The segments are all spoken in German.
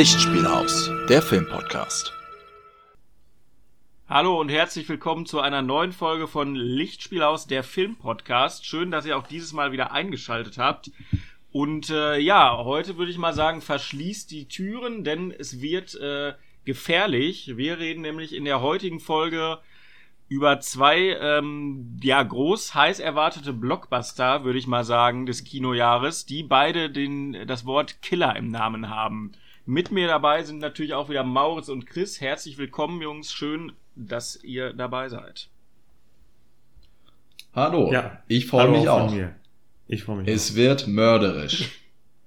Lichtspielhaus, der Filmpodcast. Hallo und herzlich willkommen zu einer neuen Folge von Lichtspielhaus, der Filmpodcast. Schön, dass ihr auch dieses Mal wieder eingeschaltet habt. Und äh, ja, heute würde ich mal sagen, verschließt die Türen, denn es wird äh, gefährlich. Wir reden nämlich in der heutigen Folge über zwei ähm, ja groß heiß erwartete Blockbuster, würde ich mal sagen, des Kinojahres, die beide den das Wort Killer im Namen haben. Mit mir dabei sind natürlich auch wieder Mauritz und Chris. Herzlich willkommen, Jungs. Schön, dass ihr dabei seid. Hallo. Ja, ich freue mich auch. Mir. Ich freue mich. Es auch. wird mörderisch.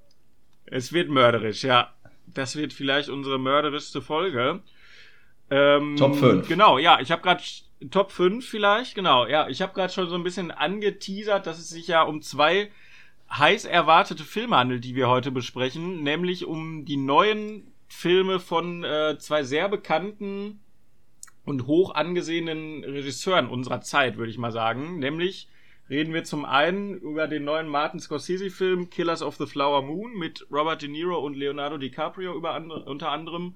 es wird mörderisch, ja. Das wird vielleicht unsere mörderischste Folge. Ähm, Top 5. Genau, ja, ich habe gerade Top 5 vielleicht, genau. Ja, ich habe gerade schon so ein bisschen angeteasert, dass es sich ja um zwei heiß erwartete Filme handelt, die wir heute besprechen, nämlich um die neuen Filme von äh, zwei sehr bekannten und hoch angesehenen Regisseuren unserer Zeit, würde ich mal sagen. Nämlich reden wir zum einen über den neuen Martin Scorsese-Film Killers of the Flower Moon mit Robert De Niro und Leonardo DiCaprio andre, unter anderem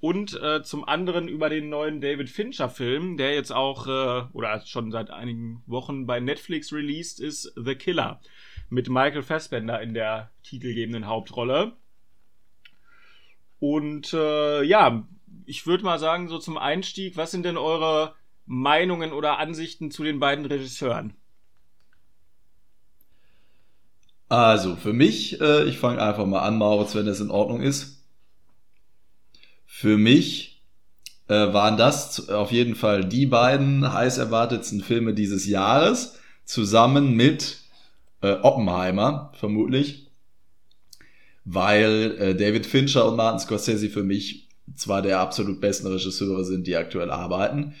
und äh, zum anderen über den neuen David Fincher Film, der jetzt auch äh, oder schon seit einigen Wochen bei Netflix released ist, The Killer mit Michael Fassbender in der titelgebenden Hauptrolle. Und äh, ja, ich würde mal sagen, so zum Einstieg, was sind denn eure Meinungen oder Ansichten zu den beiden Regisseuren? Also, für mich, äh, ich fange einfach mal an, Maurits, wenn es in Ordnung ist. Für mich äh, waren das auf jeden Fall die beiden heiß erwartetsten Filme dieses Jahres, zusammen mit äh, Oppenheimer, vermutlich. Weil äh, David Fincher und Martin Scorsese für mich zwar der absolut besten Regisseure sind, die aktuell arbeiten.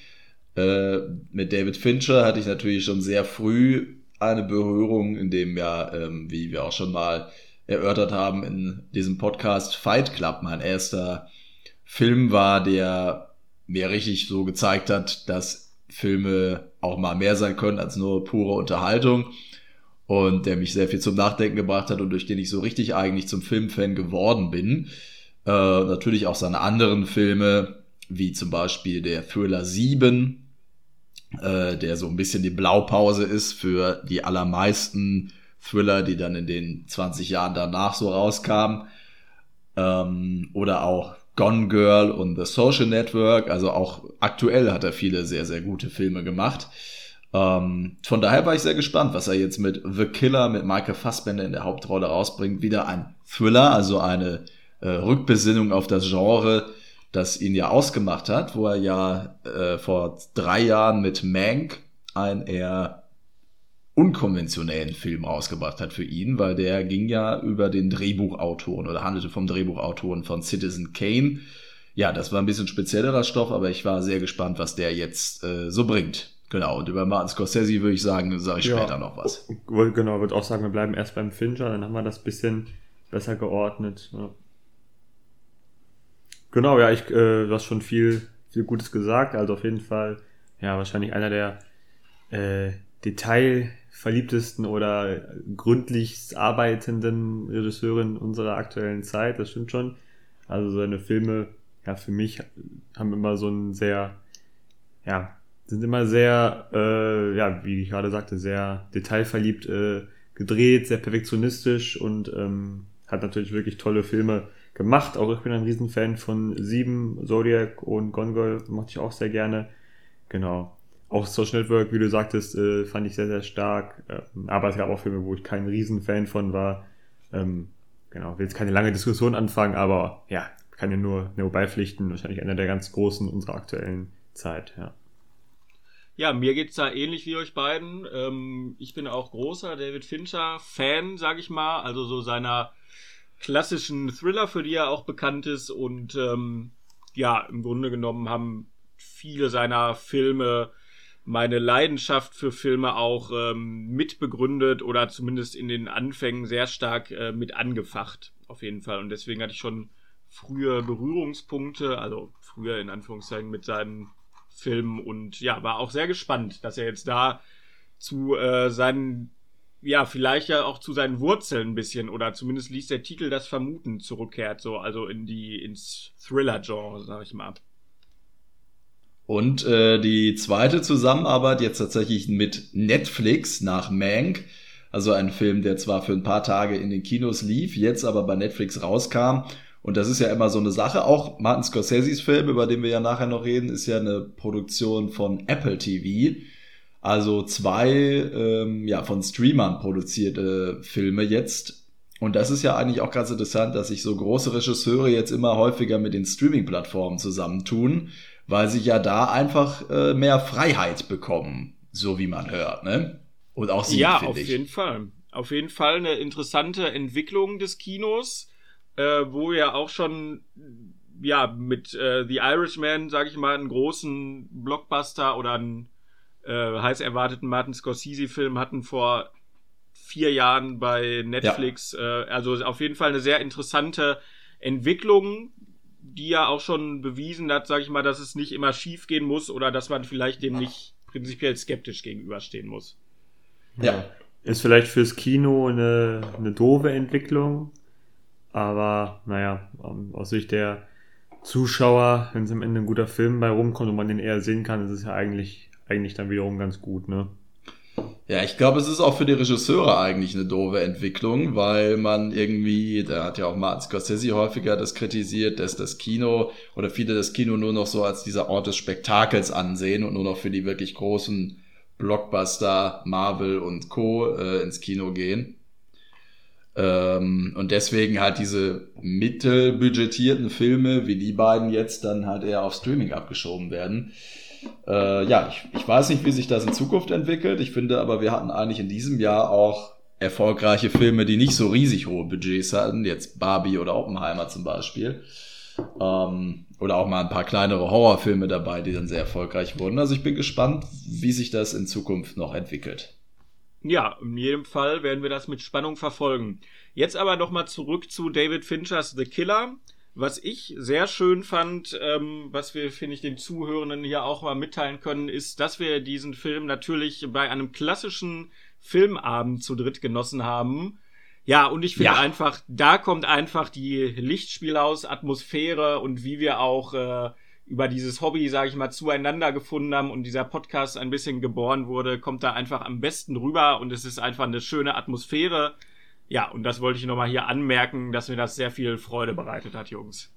Äh, mit David Fincher hatte ich natürlich schon sehr früh eine Berührung, in dem ja, ähm, wie wir auch schon mal erörtert haben in diesem Podcast, Fight Club mein erster Film war, der mir richtig so gezeigt hat, dass Filme auch mal mehr sein können als nur pure Unterhaltung und der mich sehr viel zum Nachdenken gebracht hat und durch den ich so richtig eigentlich zum Filmfan geworden bin. Äh, natürlich auch seine anderen Filme, wie zum Beispiel der Thriller 7, äh, der so ein bisschen die Blaupause ist für die allermeisten Thriller, die dann in den 20 Jahren danach so rauskamen. Ähm, oder auch Gone Girl und The Social Network. Also auch aktuell hat er viele sehr, sehr gute Filme gemacht. Ähm, von daher war ich sehr gespannt, was er jetzt mit The Killer, mit Michael Fassbender in der Hauptrolle rausbringt. Wieder ein Thriller, also eine äh, Rückbesinnung auf das Genre, das ihn ja ausgemacht hat, wo er ja äh, vor drei Jahren mit Mank ein eher unkonventionellen Film rausgebracht hat für ihn, weil der ging ja über den Drehbuchautoren oder handelte vom Drehbuchautoren von Citizen Kane. Ja, das war ein bisschen speziellerer Stoff, aber ich war sehr gespannt, was der jetzt äh, so bringt. Genau, und über Martin Scorsese würde ich sagen, sage ich ja, später noch was. Genau, würde auch sagen, wir bleiben erst beim Fincher, dann haben wir das bisschen besser geordnet. Ja. Genau, ja, ich, äh, du hast schon viel, viel Gutes gesagt, also auf jeden Fall, ja, wahrscheinlich einer der äh, Detail verliebtesten oder gründlichst arbeitenden Regisseurin unserer aktuellen Zeit, das stimmt schon. Also seine Filme, ja, für mich haben immer so ein sehr, ja, sind immer sehr, äh, ja, wie ich gerade sagte, sehr detailverliebt äh, gedreht, sehr perfektionistisch und ähm, hat natürlich wirklich tolle Filme gemacht. Auch ich bin ein Riesenfan von Sieben, Zodiac und Gone Girl, mochte ich auch sehr gerne. Genau auch Social Network, wie du sagtest, äh, fand ich sehr, sehr stark. Ähm, aber es gab auch Filme, wo ich kein Riesenfan von war. Ähm, genau, will jetzt keine lange Diskussion anfangen, aber ja, kann ja nur, nur beipflichten. Wahrscheinlich einer der ganz großen unserer aktuellen Zeit, ja. Ja, mir geht's da ähnlich wie euch beiden. Ähm, ich bin auch großer David Fincher-Fan, sag ich mal. Also so seiner klassischen Thriller, für die er auch bekannt ist. Und ähm, ja, im Grunde genommen haben viele seiner Filme meine Leidenschaft für Filme auch ähm, mitbegründet oder zumindest in den Anfängen sehr stark äh, mit angefacht, auf jeden Fall. Und deswegen hatte ich schon frühe Berührungspunkte, also früher in Anführungszeichen mit seinen Filmen und ja, war auch sehr gespannt, dass er jetzt da zu äh, seinen ja, vielleicht ja auch zu seinen Wurzeln ein bisschen oder zumindest ließ der Titel das vermuten zurückkehrt, so, also in die, ins Thriller-Genre, sag ich mal. Und äh, die zweite Zusammenarbeit jetzt tatsächlich mit Netflix nach Mank. Also ein Film, der zwar für ein paar Tage in den Kinos lief, jetzt aber bei Netflix rauskam. Und das ist ja immer so eine Sache. Auch Martin Scorseses Film, über den wir ja nachher noch reden, ist ja eine Produktion von Apple TV. Also zwei ähm, ja, von Streamern produzierte Filme jetzt. Und das ist ja eigentlich auch ganz interessant, dass sich so große Regisseure jetzt immer häufiger mit den Streaming-Plattformen zusammentun weil sie ja da einfach äh, mehr Freiheit bekommen, so wie man hört, ne? Und auch sie, Ja, auf ich. jeden Fall. Auf jeden Fall eine interessante Entwicklung des Kinos, äh, wo ja auch schon ja mit äh, The Irishman, sage ich mal, einen großen Blockbuster oder einen äh, heiß erwarteten Martin Scorsese-Film hatten vor vier Jahren bei Netflix. Ja. Äh, also auf jeden Fall eine sehr interessante Entwicklung, die ja auch schon bewiesen hat, sage ich mal, dass es nicht immer schief gehen muss oder dass man vielleicht dem nicht prinzipiell skeptisch gegenüberstehen muss. Ja. Ist vielleicht fürs Kino eine, eine doofe Entwicklung, aber naja, aus Sicht der Zuschauer, wenn es am Ende ein guter Film bei rumkommt und man den eher sehen kann, ist es ja eigentlich, eigentlich dann wiederum ganz gut, ne? Ja, ich glaube, es ist auch für die Regisseure eigentlich eine doofe Entwicklung, weil man irgendwie, da hat ja auch Martin Scorsese häufiger das kritisiert, dass das Kino oder viele das Kino nur noch so als dieser Ort des Spektakels ansehen und nur noch für die wirklich großen Blockbuster, Marvel und Co. Äh, ins Kino gehen. Ähm, und deswegen halt diese mittelbudgetierten Filme wie die beiden jetzt dann halt eher auf Streaming abgeschoben werden. Äh, ja, ich, ich weiß nicht, wie sich das in Zukunft entwickelt. Ich finde aber, wir hatten eigentlich in diesem Jahr auch erfolgreiche Filme, die nicht so riesig hohe Budgets hatten. Jetzt Barbie oder Oppenheimer zum Beispiel. Ähm, oder auch mal ein paar kleinere Horrorfilme dabei, die dann sehr erfolgreich wurden. Also ich bin gespannt, wie sich das in Zukunft noch entwickelt. Ja, in jedem Fall werden wir das mit Spannung verfolgen. Jetzt aber nochmal zurück zu David Finchers The Killer. Was ich sehr schön fand, ähm, was wir, finde ich, den Zuhörenden hier auch mal mitteilen können, ist, dass wir diesen Film natürlich bei einem klassischen Filmabend zu dritt genossen haben. Ja, und ich finde ja. einfach, da kommt einfach die Lichtspiel aus, Atmosphäre und wie wir auch äh, über dieses Hobby, sage ich mal, zueinander gefunden haben und dieser Podcast ein bisschen geboren wurde, kommt da einfach am besten rüber und es ist einfach eine schöne Atmosphäre. Ja, und das wollte ich nochmal hier anmerken, dass mir das sehr viel Freude bereitet hat, Jungs.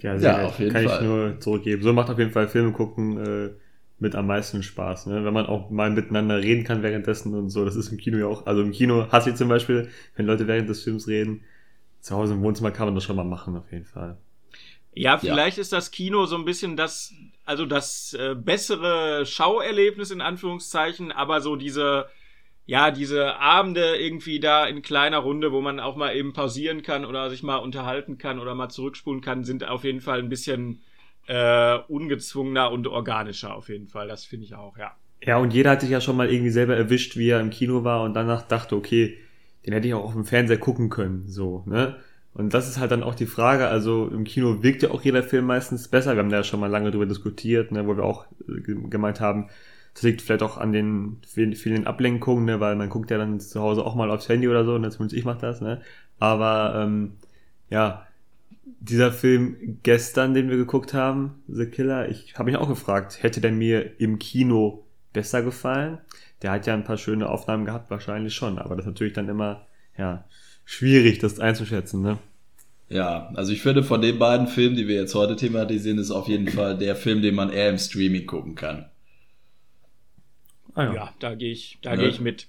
Ja, sehr ja auf jeden kann Fall. ich nur zurückgeben. So macht auf jeden Fall Filme gucken äh, mit am meisten Spaß. Ne? Wenn man auch mal miteinander reden kann währenddessen und so. Das ist im Kino ja auch. Also im Kino hasse ich zum Beispiel, wenn Leute während des Films reden. Zu Hause im Wohnzimmer kann man das schon mal machen, auf jeden Fall. Ja, vielleicht ja. ist das Kino so ein bisschen das, also das äh, bessere Schauerlebnis in Anführungszeichen, aber so diese ja, diese Abende irgendwie da in kleiner Runde, wo man auch mal eben pausieren kann oder sich mal unterhalten kann oder mal zurückspulen kann, sind auf jeden Fall ein bisschen äh, ungezwungener und organischer auf jeden Fall. Das finde ich auch, ja. Ja, und jeder hat sich ja schon mal irgendwie selber erwischt, wie er im Kino war und danach dachte, okay, den hätte ich auch auf dem Fernseher gucken können, so, ne? Und das ist halt dann auch die Frage, also im Kino wirkt ja auch jeder Film meistens besser. Wir haben da ja schon mal lange drüber diskutiert, ne, wo wir auch äh, gemeint haben, das liegt vielleicht auch an den vielen Ablenkungen, ne, weil man guckt ja dann zu Hause auch mal aufs Handy oder so, ne, zumindest ich mach das, ne. Aber ähm, ja, dieser Film gestern, den wir geguckt haben, The Killer, ich habe mich auch gefragt, hätte der mir im Kino besser gefallen? Der hat ja ein paar schöne Aufnahmen gehabt, wahrscheinlich schon, aber das ist natürlich dann immer, ja, schwierig, das einzuschätzen, ne? Ja, also ich finde von den beiden Filmen, die wir jetzt heute thematisieren, ist auf jeden Fall der Film, den man eher im Streaming gucken kann. Ah, ja. ja. da gehe ich, da ne? gehe ich mit.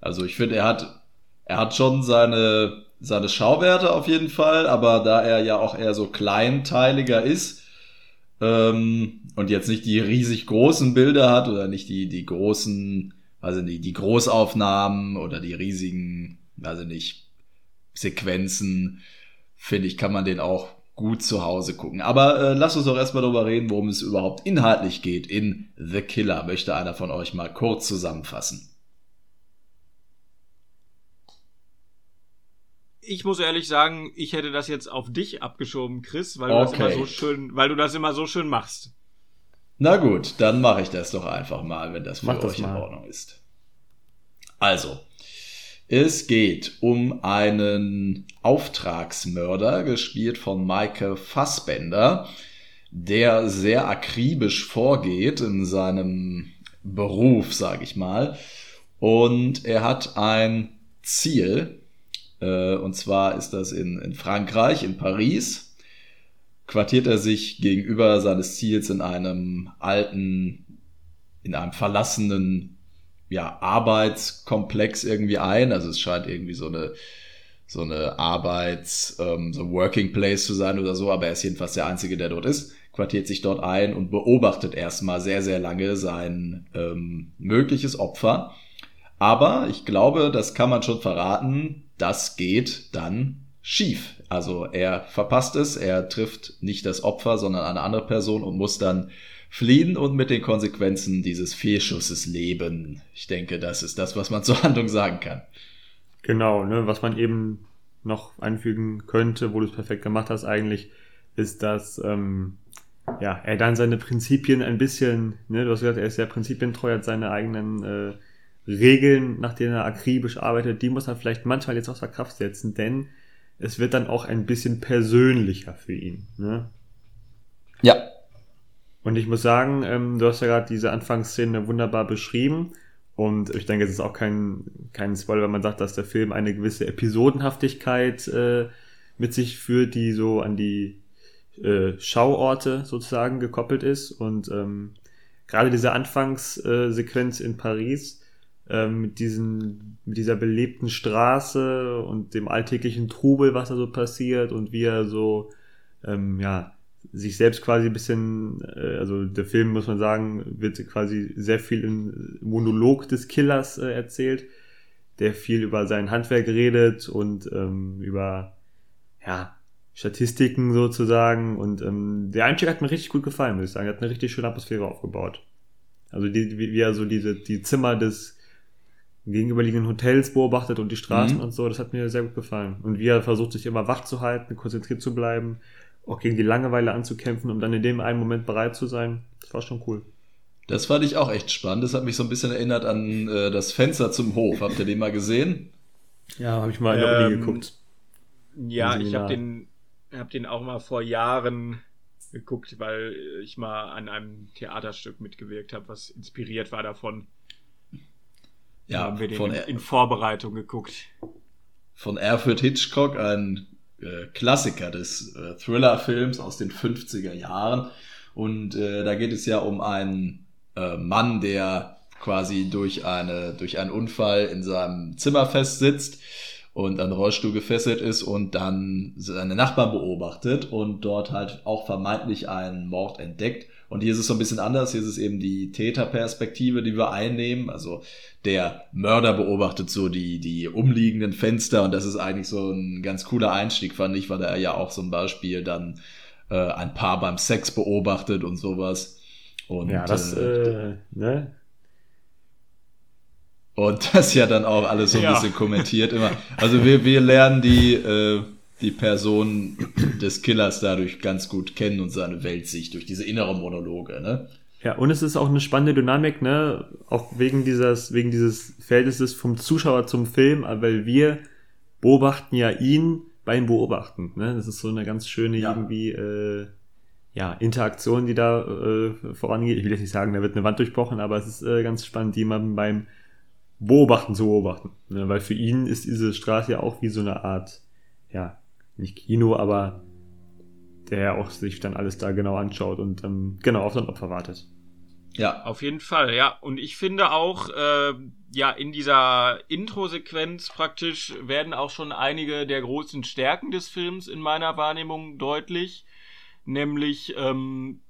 Also ich finde, er hat, er hat schon seine, seine Schauwerte auf jeden Fall, aber da er ja auch eher so kleinteiliger ist ähm, und jetzt nicht die riesig großen Bilder hat oder nicht die, die großen, also nicht, die Großaufnahmen oder die riesigen, also nicht, Sequenzen, finde ich, kann man den auch gut zu Hause gucken. Aber äh, lass uns doch erstmal darüber reden, worum es überhaupt inhaltlich geht in The Killer. Möchte einer von euch mal kurz zusammenfassen? Ich muss ehrlich sagen, ich hätte das jetzt auf dich abgeschoben, Chris, weil du okay. das immer so schön, weil du das immer so schön machst. Na gut, dann mache ich das doch einfach mal, wenn das für Mach euch in Ordnung ist. Also, es geht um einen Auftragsmörder, gespielt von Michael Fassbender, der sehr akribisch vorgeht in seinem Beruf, sage ich mal. Und er hat ein Ziel, äh, und zwar ist das in, in Frankreich, in Paris. Quartiert er sich gegenüber seines Ziels in einem alten, in einem verlassenen ja, Arbeitskomplex irgendwie ein. Also es scheint irgendwie so eine so eine Arbeits, ähm, so ein Working Place zu sein oder so, aber er ist jedenfalls der Einzige, der dort ist, quartiert sich dort ein und beobachtet erstmal sehr, sehr lange sein ähm, mögliches Opfer. Aber ich glaube, das kann man schon verraten, das geht dann schief. Also er verpasst es, er trifft nicht das Opfer, sondern eine andere Person und muss dann fliehen und mit den Konsequenzen dieses Fehlschusses leben. Ich denke, das ist das, was man zur Handlung sagen kann. Genau, ne, was man eben noch einfügen könnte, wo du es perfekt gemacht hast eigentlich, ist, dass ähm, ja, er dann seine Prinzipien ein bisschen, ne, du hast gesagt, er ist sehr prinzipientreu, hat seine eigenen äh, Regeln, nach denen er akribisch arbeitet, die muss er vielleicht manchmal jetzt außer Kraft setzen, denn es wird dann auch ein bisschen persönlicher für ihn. Ne? Ja. Und ich muss sagen, ähm, du hast ja gerade diese Anfangsszene wunderbar beschrieben. Und ich denke, es ist auch kein, kein Spoiler, wenn man sagt, dass der Film eine gewisse Episodenhaftigkeit äh, mit sich führt, die so an die äh, Schauorte sozusagen gekoppelt ist. Und ähm, gerade diese Anfangssequenz in Paris äh, mit, diesen, mit dieser belebten Straße und dem alltäglichen Trubel, was da so passiert und wie er so ähm, ja, sich selbst quasi ein bisschen, äh, also der Film, muss man sagen, wird quasi sehr viel im Monolog des Killers äh, erzählt, der viel über sein Handwerk redet und ähm, über, ja, Statistiken sozusagen. Und ähm, der Einstieg hat mir richtig gut gefallen, muss ich sagen. Er hat eine richtig schöne Atmosphäre aufgebaut. Also die, wie, wie er so diese, die Zimmer des gegenüberliegenden Hotels beobachtet und die Straßen Mhm. und so, das hat mir sehr gut gefallen. Und wie er versucht, sich immer wach zu halten, konzentriert zu bleiben, auch gegen die Langeweile anzukämpfen, um dann in dem einen Moment bereit zu sein. Das war schon cool. Das fand ich auch echt spannend. Das hat mich so ein bisschen erinnert an äh, das Fenster zum Hof. Habt ihr den mal gesehen? Ja, habe ich mal in der Uni Ähm, geguckt. Ja, ich habe den, hab den auch mal vor Jahren geguckt, weil ich mal an einem Theaterstück mitgewirkt habe, was inspiriert war davon. Da Ja, haben wir den von, in, in Vorbereitung geguckt. von Alfred Hitchcock, ein äh, Klassiker des äh, Thriller-Films aus den 50er Jahren. Und äh, da geht es ja um einen äh, Mann, der quasi durch, eine, durch einen Unfall in seinem Zimmer festsitzt und an Rollstuhl gefesselt ist und dann seine Nachbarn beobachtet und dort halt auch vermeintlich einen Mord entdeckt. Und hier ist es so ein bisschen anders. Hier ist es eben die Täterperspektive, die wir einnehmen. Also der Mörder beobachtet so die, die umliegenden Fenster und das ist eigentlich so ein ganz cooler Einstieg, fand ich, weil er ja auch zum Beispiel dann äh, ein Paar beim Sex beobachtet und sowas. Und, ja, das, äh, äh, ne? und das ja dann auch alles so ein Ja. bisschen kommentiert immer. Also wir, wir lernen die, äh, die Person des Killers dadurch ganz gut kennen und seine Weltsicht durch diese innere Monologe, ne? Ja, und es ist auch eine spannende Dynamik, ne? Auch wegen dieses, wegen dieses Verhältnisses vom Zuschauer zum Film, weil wir beobachten ja ihn beim Beobachten, ne? Das ist so eine ganz schöne Ja. irgendwie, äh, ja, Interaktion, die da äh, vorangeht. Ich will jetzt nicht sagen, da wird eine Wand durchbrochen, aber es ist äh, ganz spannend, jemanden beim Beobachten zu beobachten. Ne? Weil für ihn ist diese Straße ja auch wie so eine Art, ja, nicht Kino, aber der auch sich dann alles da genau anschaut und ähm, genau auf sein Opfer wartet. Ja, Auf jeden Fall, ja. Und ich finde auch, äh, ja, in dieser Intro-Sequenz praktisch werden auch schon einige der großen Stärken des Films in meiner Wahrnehmung deutlich. Nämlich, ähm,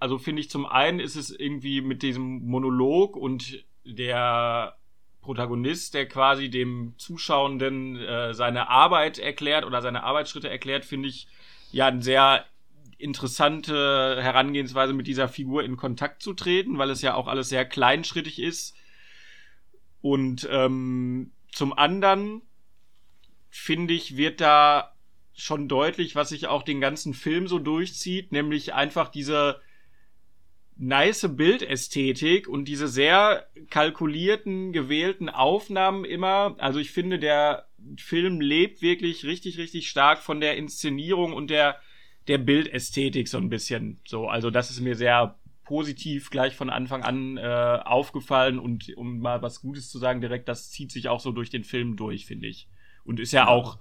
also finde ich zum einen ist es irgendwie mit diesem Monolog und der Protagonist, der quasi dem Zuschauenden äh, seine Arbeit erklärt oder seine Arbeitsschritte erklärt, finde ich ja ein sehr interessante Herangehensweise mit dieser Figur in Kontakt zu treten, weil es ja auch alles sehr kleinschrittig ist. Und ähm, zum anderen finde ich, wird da schon deutlich, was sich auch den ganzen Film so durchzieht, nämlich einfach diese nice Bildästhetik und diese sehr kalkulierten, gewählten Aufnahmen immer. Also ich finde, der Film lebt wirklich richtig, richtig stark von der Inszenierung und der, der Bildästhetik so ein bisschen. So, also das ist mir sehr positiv gleich von Anfang an äh, aufgefallen und um mal was Gutes zu sagen, direkt, das zieht sich auch so durch den Film durch, finde ich. Und ist ja auch,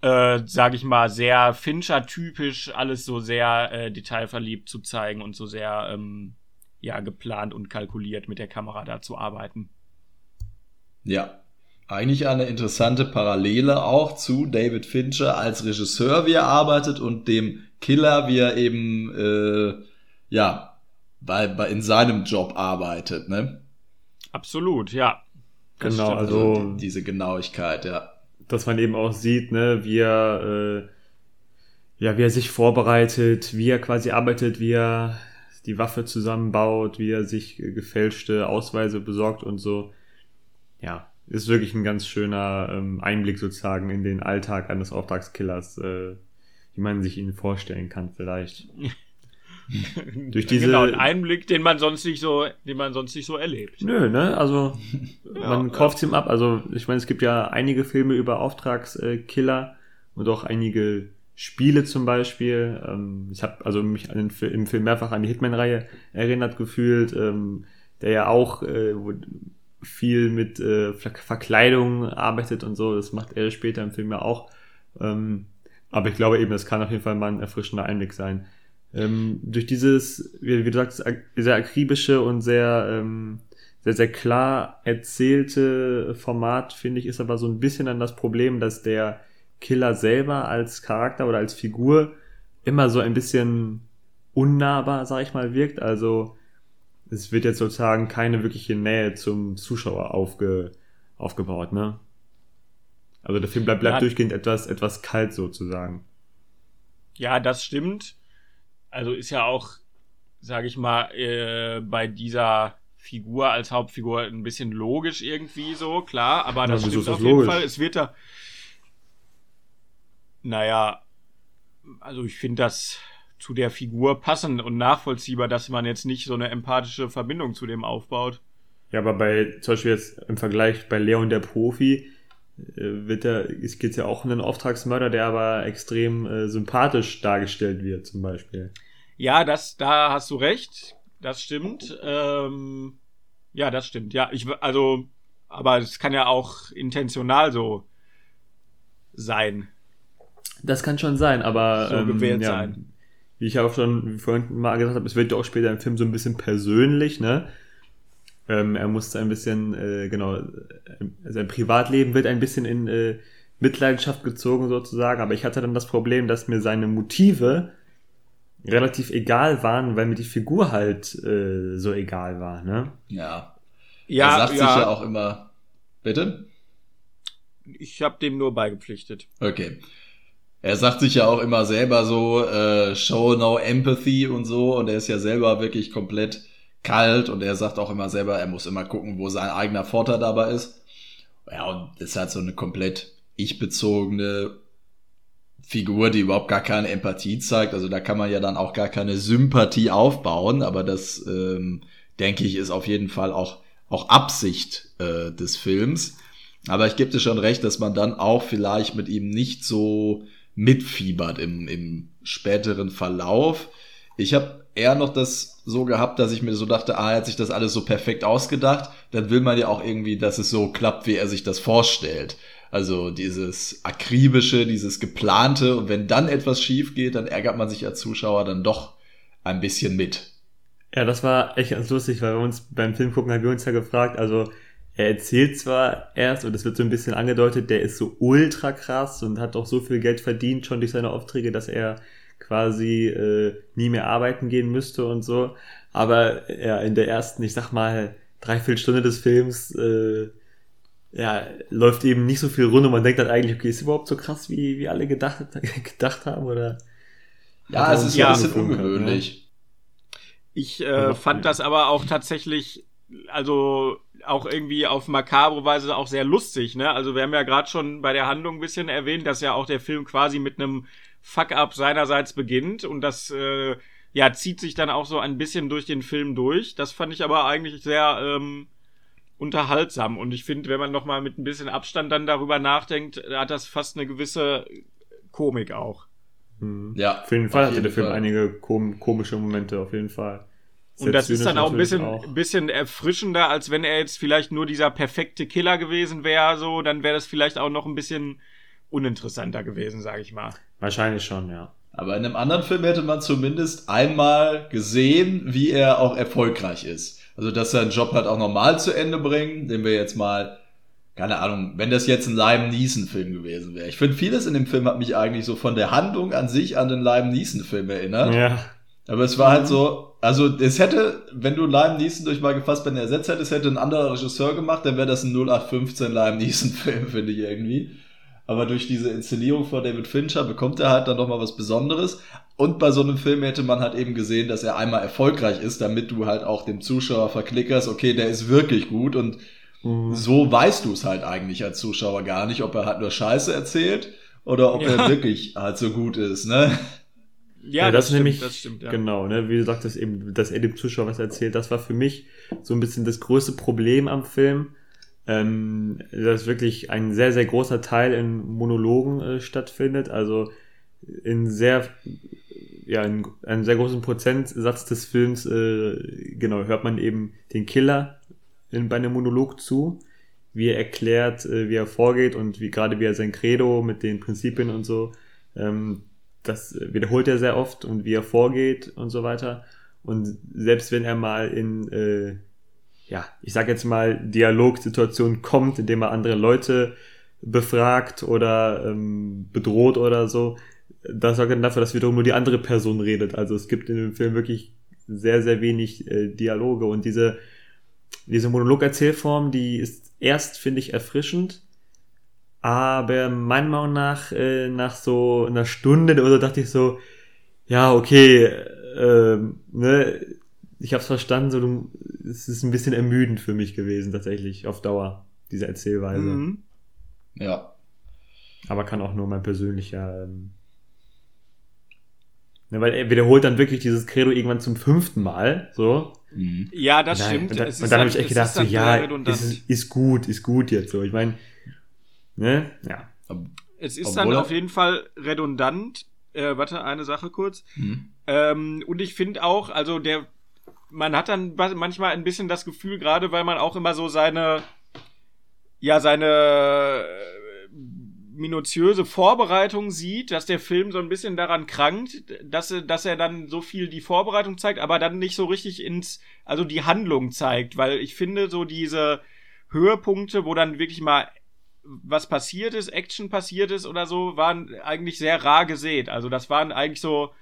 äh, sage ich mal, sehr Fincher-typisch, alles so sehr äh, detailverliebt zu zeigen und so sehr ähm, ja geplant und kalkuliert mit der Kamera da zu arbeiten. Ja, eigentlich eine interessante Parallele auch zu David Fincher als Regisseur, wie er arbeitet und dem Killer, wie er eben äh, ja bei, bei in seinem Job arbeitet, ne? Absolut, ja. Genau, also, also die, diese Genauigkeit, ja. Dass man eben auch sieht, ne, wie er, äh, ja, wie er sich vorbereitet, wie er quasi arbeitet, wie er die Waffe zusammenbaut, wie er sich gefälschte Ausweise besorgt und so. Ja, ist wirklich ein ganz schöner ähm, Einblick sozusagen in den Alltag eines Auftragskillers, äh, wie man sich ihn vorstellen kann vielleicht. Durch diese genau, ein Einblick, den man sonst nicht so, den man sonst nicht so erlebt. Nö, ne? Also ja, man kauft ihm ab. Also ich meine, es gibt ja einige Filme über Auftragskiller und auch einige Spiele zum Beispiel. Ähm, ich habe also mich an den, im Film mehrfach an die Hitman-Reihe erinnert gefühlt, ähm, der ja auch äh, viel mit äh, Verkleidung arbeitet und so. Das macht er später im Film ja auch. Ähm, aber ich glaube eben, das kann auf jeden Fall mal ein erfrischender Einblick sein. Ähm, durch dieses, wie, wie, du sagst, sehr akribische und sehr, ähm, sehr, sehr klar erzählte Format, finde ich, ist aber so ein bisschen dann das Problem, dass der Killer selber als Charakter oder als Figur immer so ein bisschen unnahbar, sag ich mal, wirkt. Also es wird jetzt sozusagen keine wirkliche Nähe zum Zuschauer aufge, aufgebaut, ne? Also der Film bleibt, bleibt ja. durchgehend etwas, etwas kalt sozusagen. Ja, das stimmt also ist ja auch, sage ich mal, äh, bei dieser Figur als Hauptfigur ein bisschen logisch irgendwie so, klar, aber das ja, stimmt auf jeden logisch? Fall. Es wird da. Naja, also ich finde das zu der Figur passend und nachvollziehbar, dass man jetzt nicht so eine empathische Verbindung zu dem aufbaut. Ja, aber bei, zum Beispiel jetzt im Vergleich bei Leon der Profi, wird er, es geht ja auch um einen Auftragsmörder, der aber extrem äh, sympathisch dargestellt wird, zum Beispiel. Ja, das, da hast du recht. Das stimmt. Ähm, ja, das stimmt. Ja, ich, also, aber es kann ja auch intentional so sein. Das kann schon sein, aber so ähm, gewählt ja, sein. Wie ich auch schon vorhin mal gesagt habe, es wird ja auch später im Film so ein bisschen persönlich, ne? Ähm, er musste ein bisschen, äh, genau, äh, sein Privatleben wird ein bisschen in äh, Mitleidenschaft gezogen sozusagen, aber ich hatte dann das Problem, dass mir seine Motive relativ egal waren, weil mir die Figur halt äh, so egal war, ne? Ja. Ja, er sagt ja. sich ja auch immer, bitte? Ich habe dem nur beigepflichtet. Okay. Er sagt sich ja auch immer selber so, äh, show no empathy und so, und er ist ja selber wirklich komplett kalt und er sagt auch immer selber, er muss immer gucken, wo sein eigener Vorteil dabei ist. Ja, und ist halt so eine komplett ich-bezogene Figur, die überhaupt gar keine Empathie zeigt. Also da kann man ja dann auch gar keine Sympathie aufbauen, aber das, ähm, denke ich, ist auf jeden Fall auch, auch Absicht äh, des Films. Aber ich gebe dir schon recht, dass man dann auch vielleicht mit ihm nicht so mitfiebert im, im späteren Verlauf. Ich habe eher noch das so gehabt, dass ich mir so dachte, ah, er hat sich das alles so perfekt ausgedacht, dann will man ja auch irgendwie, dass es so klappt, wie er sich das vorstellt. Also dieses akribische, dieses geplante und wenn dann etwas schief geht, dann ärgert man sich als Zuschauer dann doch ein bisschen mit. Ja, das war echt ganz lustig, weil wir uns beim Film gucken, haben wir uns ja gefragt, also er erzählt zwar erst, und es wird so ein bisschen angedeutet, der ist so ultra krass und hat auch so viel Geld verdient schon durch seine Aufträge, dass er quasi äh, nie mehr arbeiten gehen müsste und so. Aber ja, in der ersten, ich sag mal, dreiviertel Stunde des Films äh, ja, läuft eben nicht so viel rund und man denkt dann eigentlich, okay, ist überhaupt so krass, wie, wie alle gedacht, gedacht haben, oder? Ja, es ist ja ein bisschen ungewöhnlich. Ja. Ich äh, fand das aber auch tatsächlich, also auch irgendwie auf makabre Weise auch sehr lustig, ne? Also wir haben ja gerade schon bei der Handlung ein bisschen erwähnt, dass ja auch der Film quasi mit einem Fuck-up seinerseits beginnt und das äh, ja, zieht sich dann auch so ein bisschen durch den Film durch. Das fand ich aber eigentlich sehr ähm, unterhaltsam. Und ich finde, wenn man noch mal mit ein bisschen Abstand dann darüber nachdenkt, hat das fast eine gewisse Komik auch. Mhm. Ja, Auf jeden Fall auf hatte der Film Fall. einige kom komische Momente, auf jeden Fall. Und das ist dann auch ein bisschen, auch. bisschen erfrischender, als wenn er jetzt vielleicht nur dieser perfekte Killer gewesen wäre, so, dann wäre das vielleicht auch noch ein bisschen uninteressanter gewesen, sag ich mal. Wahrscheinlich schon, ja. Aber in einem anderen Film hätte man zumindest einmal gesehen, wie er auch erfolgreich ist. Also, dass er einen Job halt auch normal zu Ende bringt, den wir jetzt mal, keine Ahnung, wenn das jetzt ein Liam Neeson-Film gewesen wäre. Ich finde, vieles in dem Film hat mich eigentlich so von der Handlung an sich an den Liam Neeson-Film erinnert. Ja, Aber es war halt so, also es hätte, wenn du Liam Neeson durch Michael Fassbender ersetzt hättest, hätte ein anderer Regisseur gemacht, dann wäre das ein 0815 Liam Neeson-Film, finde ich irgendwie. Aber durch diese Inszenierung von David Fincher bekommt er halt dann nochmal was Besonderes. Und bei so einem Film hätte man halt eben gesehen, dass er einmal erfolgreich ist, damit du halt auch dem Zuschauer verklickerst, okay, der ist wirklich gut und Mhm. so weißt du es halt eigentlich als Zuschauer gar nicht, ob er halt nur Scheiße erzählt oder ob Ja. er wirklich halt so gut ist, ne? Ja, das, ist stimmt, nämlich, das stimmt, ja. genau, ne, wie du sagtest eben, dass er dem Zuschauer was erzählt, das war für mich so ein bisschen das größte Problem am Film, ähm, dass wirklich ein sehr, sehr großer Teil in Monologen äh, stattfindet, also in sehr, ja, in einem sehr großen Prozentsatz des Films, äh, genau, hört man eben den Killer in, bei einem Monolog zu, wie er erklärt, äh, wie er vorgeht und wie gerade wie er sein Credo mit den Prinzipien und so, ähm, das wiederholt er sehr oft und wie er vorgeht und so weiter. Und selbst wenn er mal in, äh, ja, ich sag jetzt mal, Dialogsituationen kommt, indem er andere Leute befragt oder ähm, bedroht oder so, das sorgt dann dafür, dass wiederum nur die andere Person redet. Also es gibt in dem Film wirklich sehr, sehr wenig äh, Dialoge und diese, diese Monologerzählform, die ist erst, finde ich, erfrischend, aber meiner Meinung nach, äh, nach so einer Stunde oder so dachte ich so, ja, okay, ähm, ne, ich hab's verstanden, so, du, es ist ein bisschen ermüdend für mich gewesen, tatsächlich, auf Dauer, diese Erzählweise. Mhm. Ja. Aber kann auch nur mein persönlicher, ähm, ne, weil er wiederholt dann wirklich dieses Credo irgendwann zum fünften Mal, so. Mhm. Ja, das Nein, stimmt. Und dann, Es und ist dann dann- habe ich echt es gedacht, ist so, dann ja, ist, ist gut, ist gut jetzt so. Ich meine, ne, ja. Es ist Obwohl dann auf jeden Fall redundant. Äh, warte, eine Sache kurz. Mhm. Ähm, und ich finde auch, also der, man hat dann manchmal ein bisschen das Gefühl, gerade weil man auch immer so seine, ja, seine äh, minutiöse Vorbereitung sieht, dass der Film so ein bisschen daran krankt, dass, dass er dann so viel die Vorbereitung zeigt, aber dann nicht so richtig ins, also die Handlung zeigt, weil ich finde so diese Höhepunkte, wo dann wirklich mal was passiert ist, Action passiert ist oder so, waren eigentlich sehr rar gesät. Also das waren eigentlich so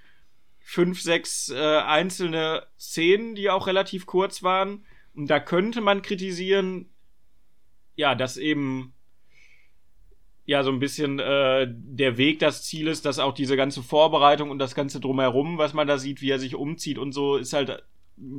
fünf, sechs äh, einzelne Szenen, die auch relativ kurz waren. Und da könnte man kritisieren, ja, dass eben ja so ein bisschen äh, der Weg das Ziel ist, dass auch diese ganze Vorbereitung und das ganze drumherum, was man da sieht, wie er sich umzieht und so, ist halt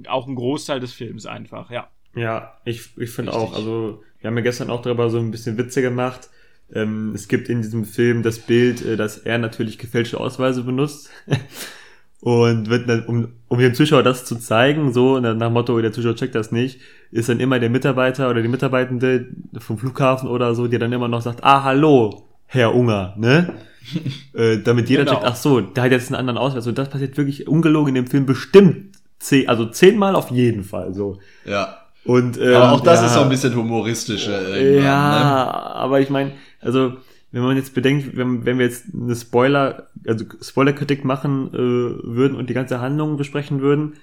auch ein Großteil des Films einfach, ja. Ja, ich, ich finde auch, also wir haben ja gestern auch darüber so ein bisschen Witze gemacht. Ähm, es gibt in diesem Film das Bild, äh, dass er natürlich gefälschte Ausweise benutzt. Und wird dann, um, um dem Zuschauer das zu zeigen, so nach dem Motto, der Zuschauer checkt das nicht, ist dann immer der Mitarbeiter oder die Mitarbeitende vom Flughafen oder so, die dann immer noch sagt, ah, hallo, Herr Unger, ne? äh, damit jeder Genau. checkt, ach so, der hat jetzt einen anderen Ausweis. Und das passiert wirklich ungelogen in dem Film bestimmt zehn, also zehnmal auf jeden Fall, so. Ja. Und, ähm, Aber auch das ja, ist so ein bisschen humoristische. irgendwann, Ja, Ne? aber ich meine, also wenn man jetzt bedenkt, wenn, wenn wir jetzt eine Spoiler, also Spoilerkritik machen äh, würden und die ganze Handlung besprechen würden,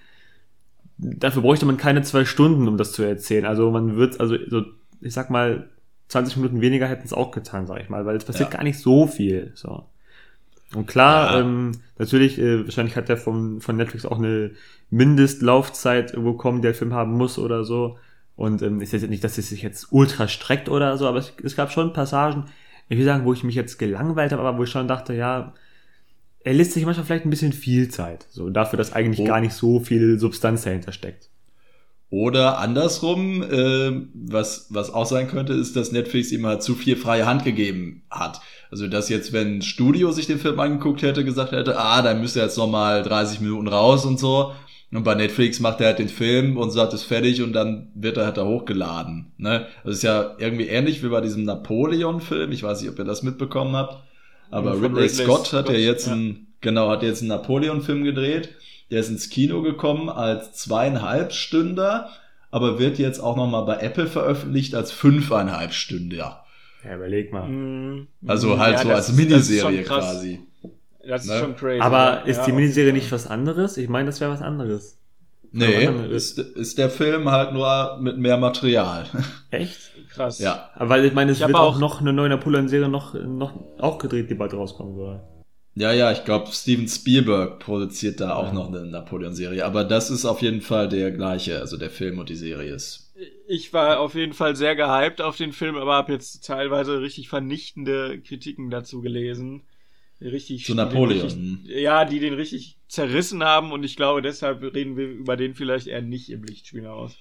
dafür bräuchte man keine zwei Stunden, um das zu erzählen. Also man wird, also so, ich sag mal, 20 Minuten weniger hätten es auch getan, sag ich mal, weil es passiert Ja. gar nicht so viel. So. Und klar, Ja. ähm, natürlich, äh, wahrscheinlich hat der vom, von Netflix auch eine Mindestlaufzeit bekommen, der Film haben muss oder so. Und ähm, ist jetzt nicht, dass es sich jetzt ultra streckt oder so, aber es, es gab schon Passagen, ich will sagen, wo ich mich jetzt gelangweilt habe, aber wo ich schon dachte, ja, er lässt sich manchmal vielleicht ein bisschen viel Zeit. So dafür, dass eigentlich Oh. gar nicht so viel Substanz dahinter steckt. Oder andersrum, äh, was, was auch sein könnte, ist, dass Netflix ihm halt zu viel freie Hand gegeben hat. Also, dass jetzt, wenn Studio sich den Film angeguckt hätte, gesagt hätte, ah, dann müsste er jetzt nochmal 30 Minuten raus und so. Und bei Netflix macht er halt den Film und sagt es fertig und dann wird er halt da hochgeladen. Ne? Das ist ja irgendwie ähnlich wie bei diesem Napoleon-Film. Ich weiß nicht, ob ihr das mitbekommen habt. Aber Ridley, Ridley, Scott hat ja jetzt ja. einen, genau, hat jetzt einen Napoleon-Film gedreht. Der ist ins Kino gekommen als zweieinhalb Stünder, aber wird jetzt auch nochmal bei Apple veröffentlicht als fünfeinhalb Stünder. Ja, überleg mal. Mhm. Also halt ja, so als Miniserie quasi. Das ne? ist schon crazy. Aber ja, ist die Miniserie nicht was anderes? Ich meine, das wäre was anderes. Nee, ist, ist der Film halt nur mit mehr Material. Echt? Krass. Ja. Aber weil ich meine, es ich wird auch noch eine neue Napoleon-Serie noch, noch auch gedreht, die bald rauskommen soll. Ja, ja, ich glaube, Steven Spielberg produziert da auch ja. noch eine Napoleon-Serie. Aber das ist auf jeden Fall der gleiche, also der Film und die Serie ist. Ich war auf jeden Fall sehr gehypt auf den Film, aber habe jetzt teilweise richtig vernichtende Kritiken dazu gelesen richtig. Zu Napoleon. Richtig, ja, die den richtig zerrissen haben und ich glaube, deshalb reden wir über den vielleicht eher nicht im Lichtspiel aus.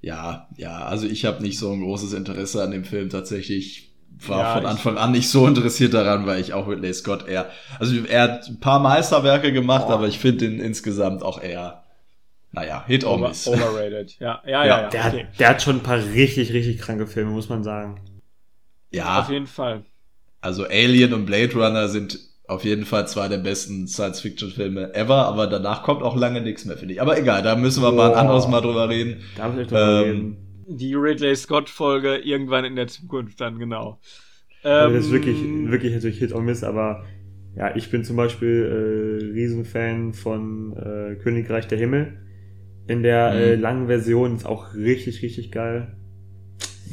Ja, ja, also ich habe nicht so ein großes Interesse an dem Film tatsächlich. War ja, von Anfang an nicht so interessiert daran, weil ich auch Ridley Scott eher. Also er hat ein paar Meisterwerke gemacht, oh. aber ich finde ihn insgesamt auch eher naja, Hit or Miss. Overrated. Ja, ja, ja. ja, ja der, okay. hat, der hat schon ein paar richtig, richtig kranke Filme, muss man sagen. Ja. Auf jeden Fall. Also Alien und Blade Runner sind auf jeden Fall zwei der besten Science-Fiction-Filme ever, aber danach kommt auch lange nichts mehr, finde ich. Aber egal, da müssen wir mal ein anderes Mal drüber reden. Darf ich drüber ähm, reden? Die Ridley Scott-Folge irgendwann in der Zukunft dann, genau. Ähm, das ist wirklich, wirklich natürlich Hit or Miss, aber ja, ich bin zum Beispiel äh, Riesenfan von äh, Königreich der Himmel. In der mhm. äh, langen Version ist auch richtig, richtig geil.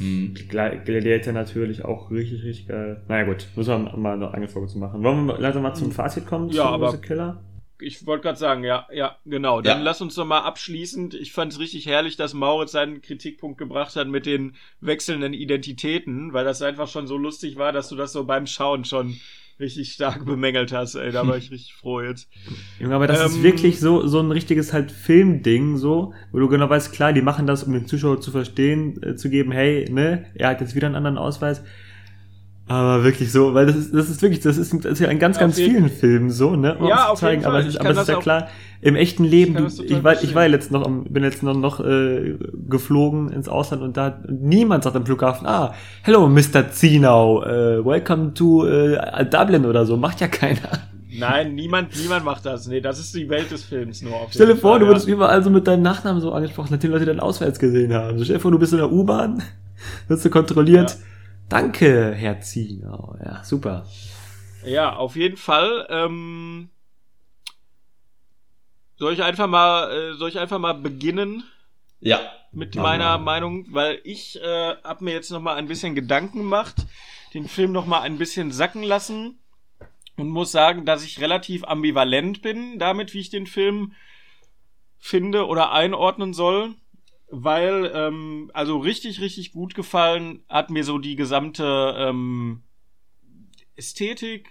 Mhm. Gladiator natürlich auch richtig, richtig geil. Naja gut, müssen wir mal noch eine Folge zu machen. Wollen wir langsam mal zum mhm. Fazit kommen? Ja, aber Killer? ich wollte gerade sagen, ja, ja, genau. Dann ja. lass uns doch mal abschließend. Ich fand es richtig herrlich, dass Mauritz seinen Kritikpunkt gebracht hat mit den wechselnden Identitäten, weil das einfach schon so lustig war, dass du das so beim Schauen schon richtig stark bemängelt hast, ey. Da war ich richtig froh jetzt. Junge, aber das ähm, ist wirklich so, so ein richtiges halt Filmding, so, wo du genau weißt, klar, die machen das, um den Zuschauer zu verstehen, äh, zu geben, hey, ne, er hat jetzt wieder einen anderen Ausweis. Aber wirklich so, weil das ist, das ist wirklich, das ist, das ist ja in ganz, ganz vielen Filmen so, ne? Um ja, auf zeigen. Aber es ist, aber es ist ja klar, im echten Leben, ich, ich, war, ich war jetzt noch, bin jetzt noch, noch äh, geflogen ins Ausland und da niemand sagt am Flughafen, ah, hello Mr. Zinau, uh, welcome to uh, Dublin oder so, macht ja keiner. Nein, niemand, niemand macht das. Nee, das ist die Welt des Films nur. Auf stell dir vor, Fall, du würdest ja. überall so mit deinem Nachnamen so angesprochen, nachdem Leute deinen Ausweis gesehen haben. So, stell dir vor, du bist in der U-Bahn, wirst du kontrolliert. Ja. Danke, Herr Zinau. Ja, super. Ja, auf jeden Fall. Ähm, soll ich einfach mal, äh, soll ich einfach mal beginnen? Ja. Mit meiner Meinung, weil ich äh, habe mir jetzt noch mal ein bisschen Gedanken gemacht, den Film noch mal ein bisschen sacken lassen und muss sagen, dass ich relativ ambivalent bin damit, wie ich den Film finde oder einordnen soll, weil ähm, also richtig richtig gut gefallen hat mir so die gesamte ähm, Ästhetik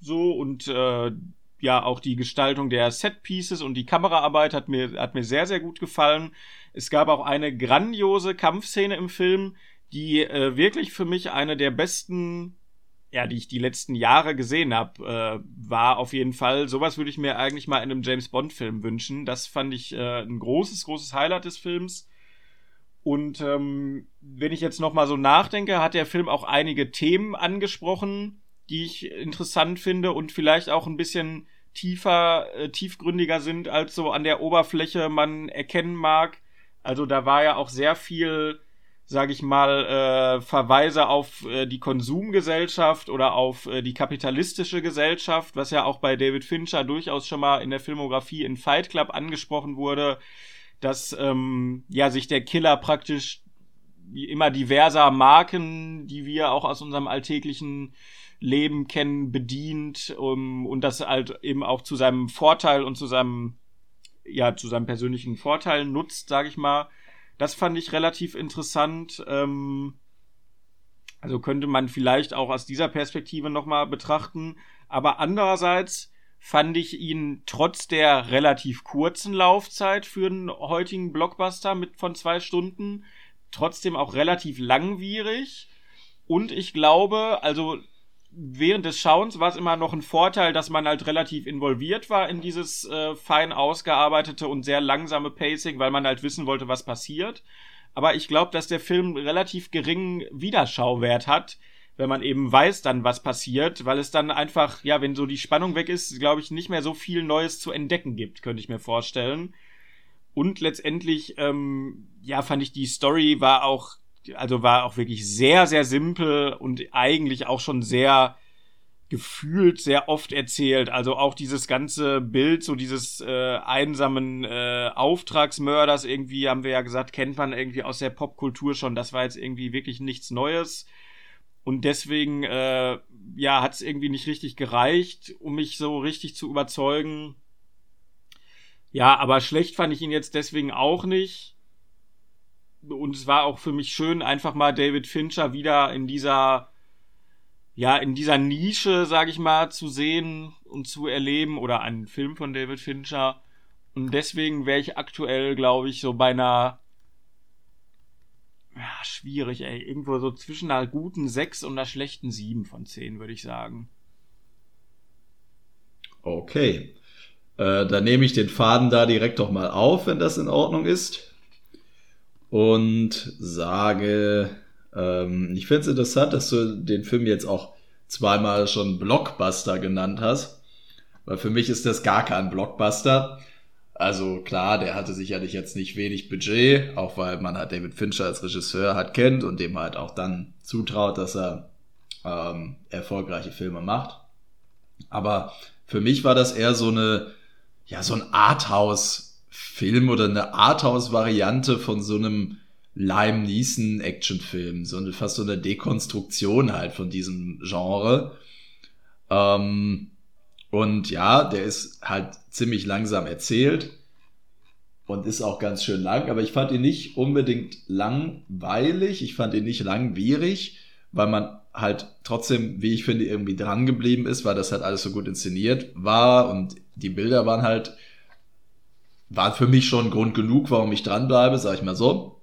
so und äh, ja auch die Gestaltung der Set-Pieces und die Kameraarbeit hat mir, hat mir sehr, sehr gut gefallen. Es gab auch eine grandiose Kampfszene im Film, die äh, wirklich für mich eine der besten, ja, die ich die letzten Jahre gesehen habe, äh, war auf jeden Fall. Sowas würde ich mir eigentlich mal in einem James Bond-Film wünschen. Das fand ich äh, ein großes, großes Highlight des Films. Und ähm, wenn ich jetzt noch mal so nachdenke, hat der Film auch einige Themen angesprochen, die ich interessant finde und vielleicht auch ein bisschen tiefer, äh, tiefgründiger sind, als so an der Oberfläche man erkennen mag. Also da war ja auch sehr viel, sag ich mal, äh, Verweise auf äh, die Konsumgesellschaft oder auf äh, die kapitalistische Gesellschaft, was ja auch bei David Fincher durchaus schon mal in der Filmografie in Fight Club angesprochen wurde, dass ähm, ja sich der Killer praktisch immer diverser Marken, die wir auch aus unserem alltäglichen Leben kennen, bedient um, und das halt eben auch zu seinem Vorteil und zu seinem, ja, zu seinem persönlichen Vorteil nutzt, sage ich mal. Das fand ich relativ interessant. Ähm, also könnte man vielleicht auch aus dieser Perspektive nochmal betrachten. Aber andererseits fand ich ihn trotz der relativ kurzen Laufzeit für einen heutigen Blockbuster mit von zwei Stunden trotzdem auch relativ langwierig. Und ich glaube, also während des Schauens war es immer noch ein Vorteil, dass man halt relativ involviert war in dieses äh, fein ausgearbeitete und sehr langsame Pacing, weil man halt wissen wollte, was passiert. Aber ich glaube, dass der Film relativ geringen Wiederschauwert hat, wenn man eben weiß dann, was passiert, weil es dann einfach, ja, wenn so die Spannung weg ist, glaube ich, nicht mehr so viel Neues zu entdecken gibt, könnte ich mir vorstellen. Und letztendlich, ähm, ja, fand ich die Story war auch, also war auch wirklich sehr, sehr simpel und eigentlich auch schon sehr gefühlt sehr oft erzählt. Also auch dieses ganze Bild, so dieses äh, einsamen äh, Auftragsmörders irgendwie, haben wir ja gesagt, kennt man irgendwie aus der Popkultur schon. Das war jetzt irgendwie wirklich nichts Neues. Und deswegen, äh, ja, hat es irgendwie nicht richtig gereicht, um mich so richtig zu überzeugen. Ja, aber schlecht fand ich ihn jetzt deswegen auch nicht. Und es war auch für mich schön, einfach mal David Fincher wieder in dieser, ja, in dieser Nische, sag ich mal, zu sehen und zu erleben. Oder einen Film von David Fincher. Und deswegen wäre ich aktuell, glaube ich, so bei einer ja, schwierig, ey. Irgendwo so zwischen einer guten 6 und einer schlechten 7 von 10, würde ich sagen. Okay. Äh, dann nehme ich den Faden da direkt doch mal auf, wenn das in Ordnung ist. Und sage, ähm, ich finde es interessant, dass du den Film jetzt auch zweimal schon Blockbuster genannt hast. Weil für mich ist das gar kein Blockbuster. Also klar, der hatte sicherlich jetzt nicht wenig Budget, auch weil man halt David Fincher als Regisseur halt kennt und dem halt auch dann zutraut, dass er ähm, erfolgreiche Filme macht. Aber für mich war das eher so eine, ja, so ein Arthouse-Film oder eine Arthouse-Variante von so einem Lime Neeson Actionfilm, so eine, fast so eine Dekonstruktion halt von diesem Genre. Ähm, und ja, der ist halt ziemlich langsam erzählt und ist auch ganz schön lang, aber ich fand ihn nicht unbedingt langweilig, ich fand ihn nicht langwierig, weil man halt trotzdem, wie ich finde, irgendwie dran geblieben ist, weil das halt alles so gut inszeniert war und die Bilder waren halt, waren für mich schon Grund genug, warum ich dranbleibe, sag ich mal so.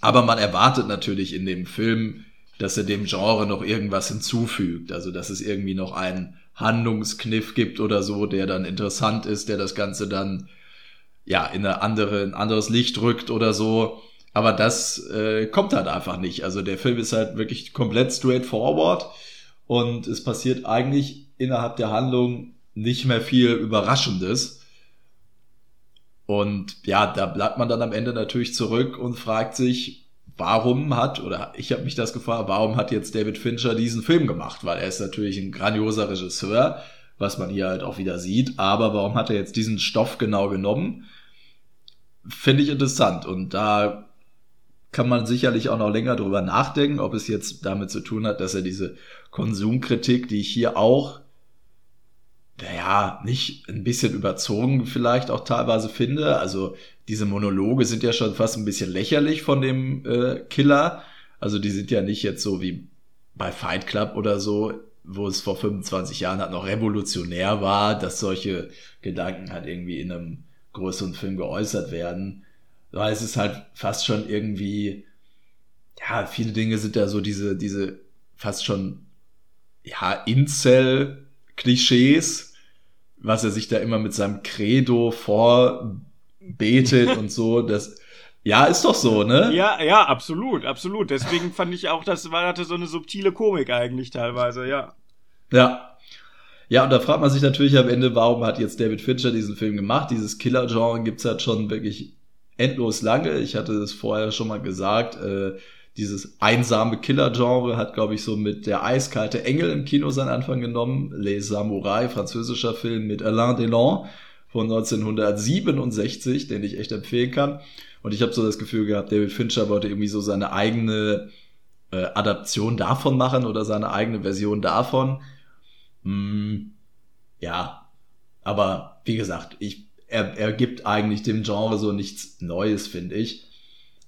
Aber man erwartet natürlich in dem Film, dass er dem Genre noch irgendwas hinzufügt, also dass es irgendwie noch einen Handlungskniff gibt oder so, der dann interessant ist, der das Ganze dann ja in eine andere, ein anderes Licht rückt oder so. Aber das äh, kommt halt einfach nicht. Also der Film ist halt wirklich komplett straightforward und es passiert eigentlich innerhalb der Handlung nicht mehr viel Überraschendes. Und ja, da bleibt man dann am Ende natürlich zurück und fragt sich, warum hat, oder ich habe mich das gefragt, warum hat jetzt David Fincher diesen Film gemacht? Weil er ist natürlich ein grandioser Regisseur, was man hier halt auch wieder sieht, aber warum hat er jetzt diesen Stoff genau genommen? Finde ich interessant und da kann man sicherlich auch noch länger drüber nachdenken, ob es jetzt damit zu tun hat, dass er diese Konsumkritik, die ich hier auch naja, nicht ein bisschen überzogen vielleicht auch teilweise finde. Also diese Monologe sind ja schon fast ein bisschen lächerlich von dem äh, Killer. Also die sind ja nicht jetzt so wie bei Fight Club oder so, wo es vor 25 Jahren halt noch revolutionär war, dass solche Gedanken halt irgendwie in einem größeren Film geäußert werden. Weil es ist halt fast schon irgendwie, ja, viele Dinge sind ja so diese, diese fast schon, ja, Incel-Klischees, was er sich da immer mit seinem Credo vorbetet und so, das, ja, ist doch so, ne? Ja, ja, absolut, absolut. Deswegen fand ich auch, das war, hatte so eine subtile Komik eigentlich teilweise, ja. Ja. Ja, und da fragt man sich natürlich am Ende, warum hat jetzt David Fincher diesen Film gemacht? Dieses Killer-Genre gibt's halt schon wirklich endlos lange. Ich hatte es vorher schon mal gesagt, äh, dieses einsame Killer-Genre hat, glaube ich, so mit der eiskalte Engel im Kino seinen Anfang genommen. Les Samurai, französischer Film mit Alain Delon von 1967, den ich echt empfehlen kann. Und ich habe so das Gefühl gehabt, David Fincher wollte irgendwie so seine eigene äh, Adaption davon machen oder seine eigene Version davon. Hm, ja, aber wie gesagt, ich, er, er gibt eigentlich dem Genre so nichts Neues, finde ich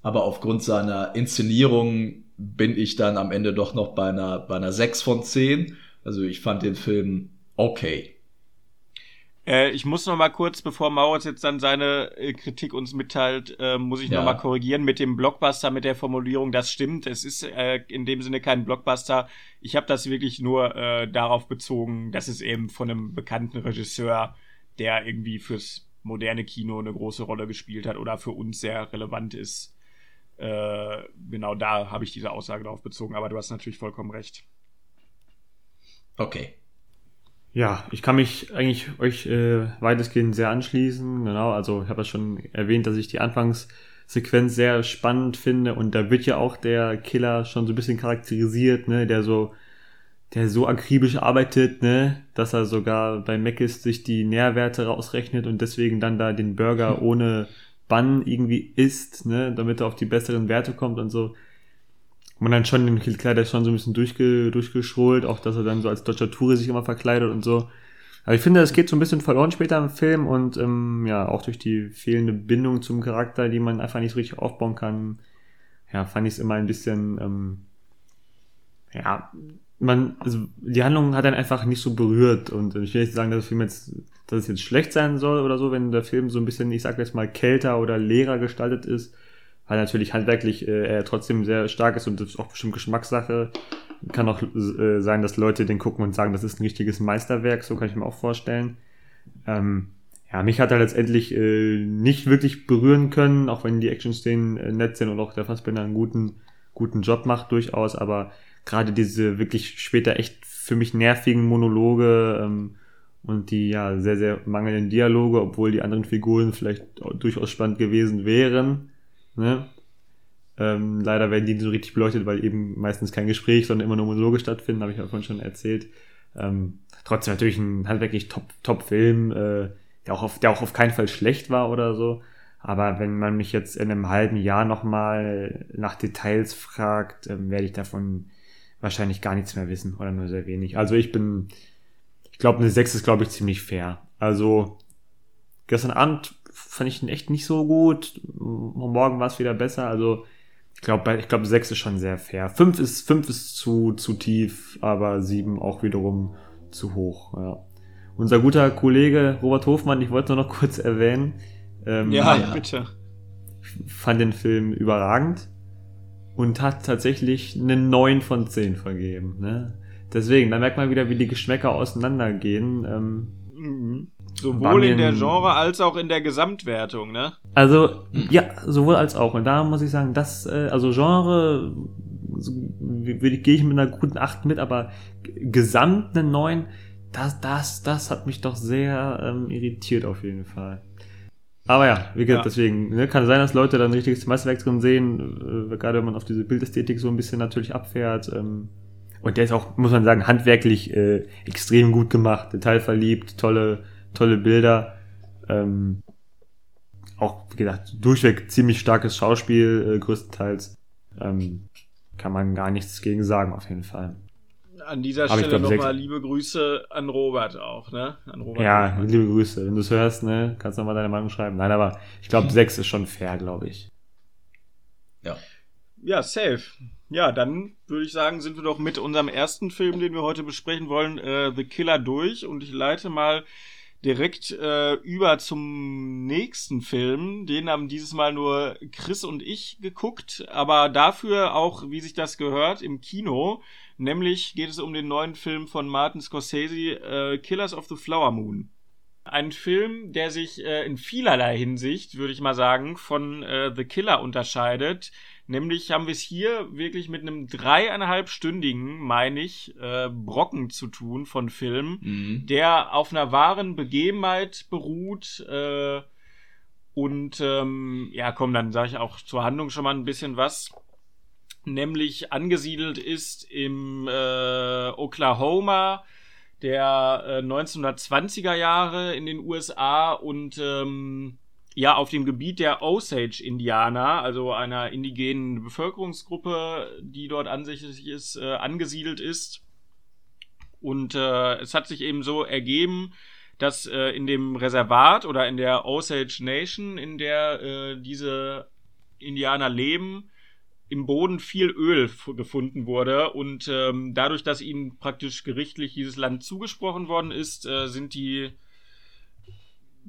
aber aufgrund seiner Inszenierung bin ich dann am Ende doch noch bei einer, bei einer 6 von 10. Also ich fand den Film okay. Äh, ich muss noch mal kurz, bevor Maurits jetzt dann seine äh, Kritik uns mitteilt, äh, muss ich ja. noch mal korrigieren mit dem Blockbuster, mit der Formulierung. Das stimmt, es ist äh, in dem Sinne kein Blockbuster. Ich habe das wirklich nur äh, darauf bezogen, dass es eben von einem bekannten Regisseur, der irgendwie fürs moderne Kino eine große Rolle gespielt hat oder für uns sehr relevant ist. Äh, genau da habe ich diese Aussage darauf bezogen, aber du hast natürlich vollkommen recht. Okay. Ja, ich kann mich eigentlich euch äh, weitestgehend sehr anschließen. Genau, also ich habe ja schon erwähnt, dass ich die Anfangssequenz sehr spannend finde und da wird ja auch der Killer schon so ein bisschen charakterisiert, ne, der so der so akribisch arbeitet, ne, dass er sogar bei Mc's sich die Nährwerte rausrechnet und deswegen dann da den Burger ohne Bann irgendwie isst, ne, damit er auf die besseren Werte kommt und so man dann schon den Kleider schon so ein bisschen durchge, durchgeschrollt, auch dass er dann so als deutscher Tourist sich immer verkleidet und so. Aber ich finde, es geht so ein bisschen verloren später im Film und ähm, ja, auch durch die fehlende Bindung zum Charakter, die man einfach nicht so richtig aufbauen kann, ja, fand ich es immer ein bisschen, ähm, ja, man, also die Handlung hat dann einfach nicht so berührt und ich will nicht sagen, dass der Film jetzt, dass es jetzt schlecht sein soll oder so, wenn der Film so ein bisschen, ich sag jetzt mal, kälter oder leerer gestaltet ist weil natürlich handwerklich äh, er trotzdem sehr stark ist und das ist auch bestimmt Geschmackssache. Kann auch äh, sein, dass Leute den gucken und sagen, das ist ein richtiges Meisterwerk, so kann ich mir auch vorstellen. Ähm, ja, mich hat er letztendlich äh, nicht wirklich berühren können, auch wenn die Action-Szenen äh, nett sind und auch der Fassbinder einen guten, guten Job macht durchaus, aber gerade diese wirklich später echt für mich nervigen Monologe ähm, und die ja sehr, sehr mangelnden Dialoge, obwohl die anderen Figuren vielleicht durchaus spannend gewesen wären, Ne? Ähm, leider werden die nicht so richtig beleuchtet, weil eben meistens kein Gespräch, sondern immer nur Monologe stattfinden, habe ich ja vorhin schon erzählt. Ähm, trotzdem natürlich ein handwerklich Top-Film, Top äh, der, auch auf, der auch auf keinen Fall schlecht war oder so. Aber wenn man mich jetzt in einem halben Jahr nochmal nach Details fragt, ähm, werde ich davon wahrscheinlich gar nichts mehr wissen oder nur sehr wenig. Also ich bin, ich glaube, eine 6 ist, glaube ich, ziemlich fair. Also gestern Abend fand ich ihn echt nicht so gut. Morgen war es wieder besser. Also ich glaube, ich glaube, sechs ist schon sehr fair. Fünf ist, fünf ist zu, zu tief, aber sieben auch wiederum zu hoch. Ja. Unser guter Kollege Robert Hofmann, ich wollte nur noch kurz erwähnen. Ähm, ja, ja, bitte. Fand den Film überragend und hat tatsächlich eine 9 von 10 vergeben. Ne? Deswegen, da merkt man wieder, wie die Geschmäcker auseinandergehen. Ähm, mhm. Sowohl in der Genre als auch in der Gesamtwertung, ne? Also, ja, sowohl als auch. Und da muss ich sagen, das, äh, also Genre würde gehe ich mit einer guten 8 mit, aber gesamt eine 9, das, das, das hat mich doch sehr ähm, irritiert auf jeden Fall. Aber ja, wie gesagt, ja. deswegen, ne, kann sein, dass Leute dann ein richtiges Meisterwerk drin sehen, äh, gerade wenn man auf diese Bildästhetik so ein bisschen natürlich abfährt. Ähm, und der ist auch, muss man sagen, handwerklich äh, extrem gut gemacht, detailverliebt, tolle tolle Bilder. Ähm, auch, wie gesagt, durchweg ziemlich starkes Schauspiel, äh, größtenteils. Ähm, kann man gar nichts gegen sagen, auf jeden Fall. An dieser Aber Stelle nochmal liebe Grüße an Robert auch, ne? An Robert ja, Hoffmann. liebe Grüße. Wenn du es hörst, ne, kannst du nochmal deine Meinung schreiben. Nein, aber ich glaube, sechs ist schon fair, glaube ich. Ja. Ja, safe. Ja, dann würde ich sagen, sind wir doch mit unserem ersten Film, den wir heute besprechen wollen, äh, The Killer durch. Und ich leite mal direkt äh, über zum nächsten Film. Den haben dieses Mal nur Chris und ich geguckt, aber dafür auch, wie sich das gehört, im Kino. Nämlich geht es um den neuen Film von Martin Scorsese, äh, Killers of the Flower Moon. Ein Film, der sich äh, in vielerlei Hinsicht, würde ich mal sagen, von äh, The Killer unterscheidet. Nämlich haben wir es hier wirklich mit einem dreieinhalbstündigen, meine ich, äh, Brocken zu tun von Film, mhm. der auf einer wahren Begebenheit beruht. Äh, und ähm, ja, komm, dann sage ich auch zur Handlung schon mal ein bisschen was. Nämlich angesiedelt ist im äh, Oklahoma der äh, 1920er Jahre in den USA und ähm, ja auf dem Gebiet der Osage-Indianer, also einer indigenen Bevölkerungsgruppe, die dort ansässig ist, äh, angesiedelt ist. Und äh, es hat sich eben so ergeben, dass äh, in dem Reservat oder in der Osage Nation, in der äh, diese Indianer leben, im Boden viel Öl gefunden wurde und ähm, dadurch, dass ihnen praktisch gerichtlich dieses Land zugesprochen worden ist, äh, sind die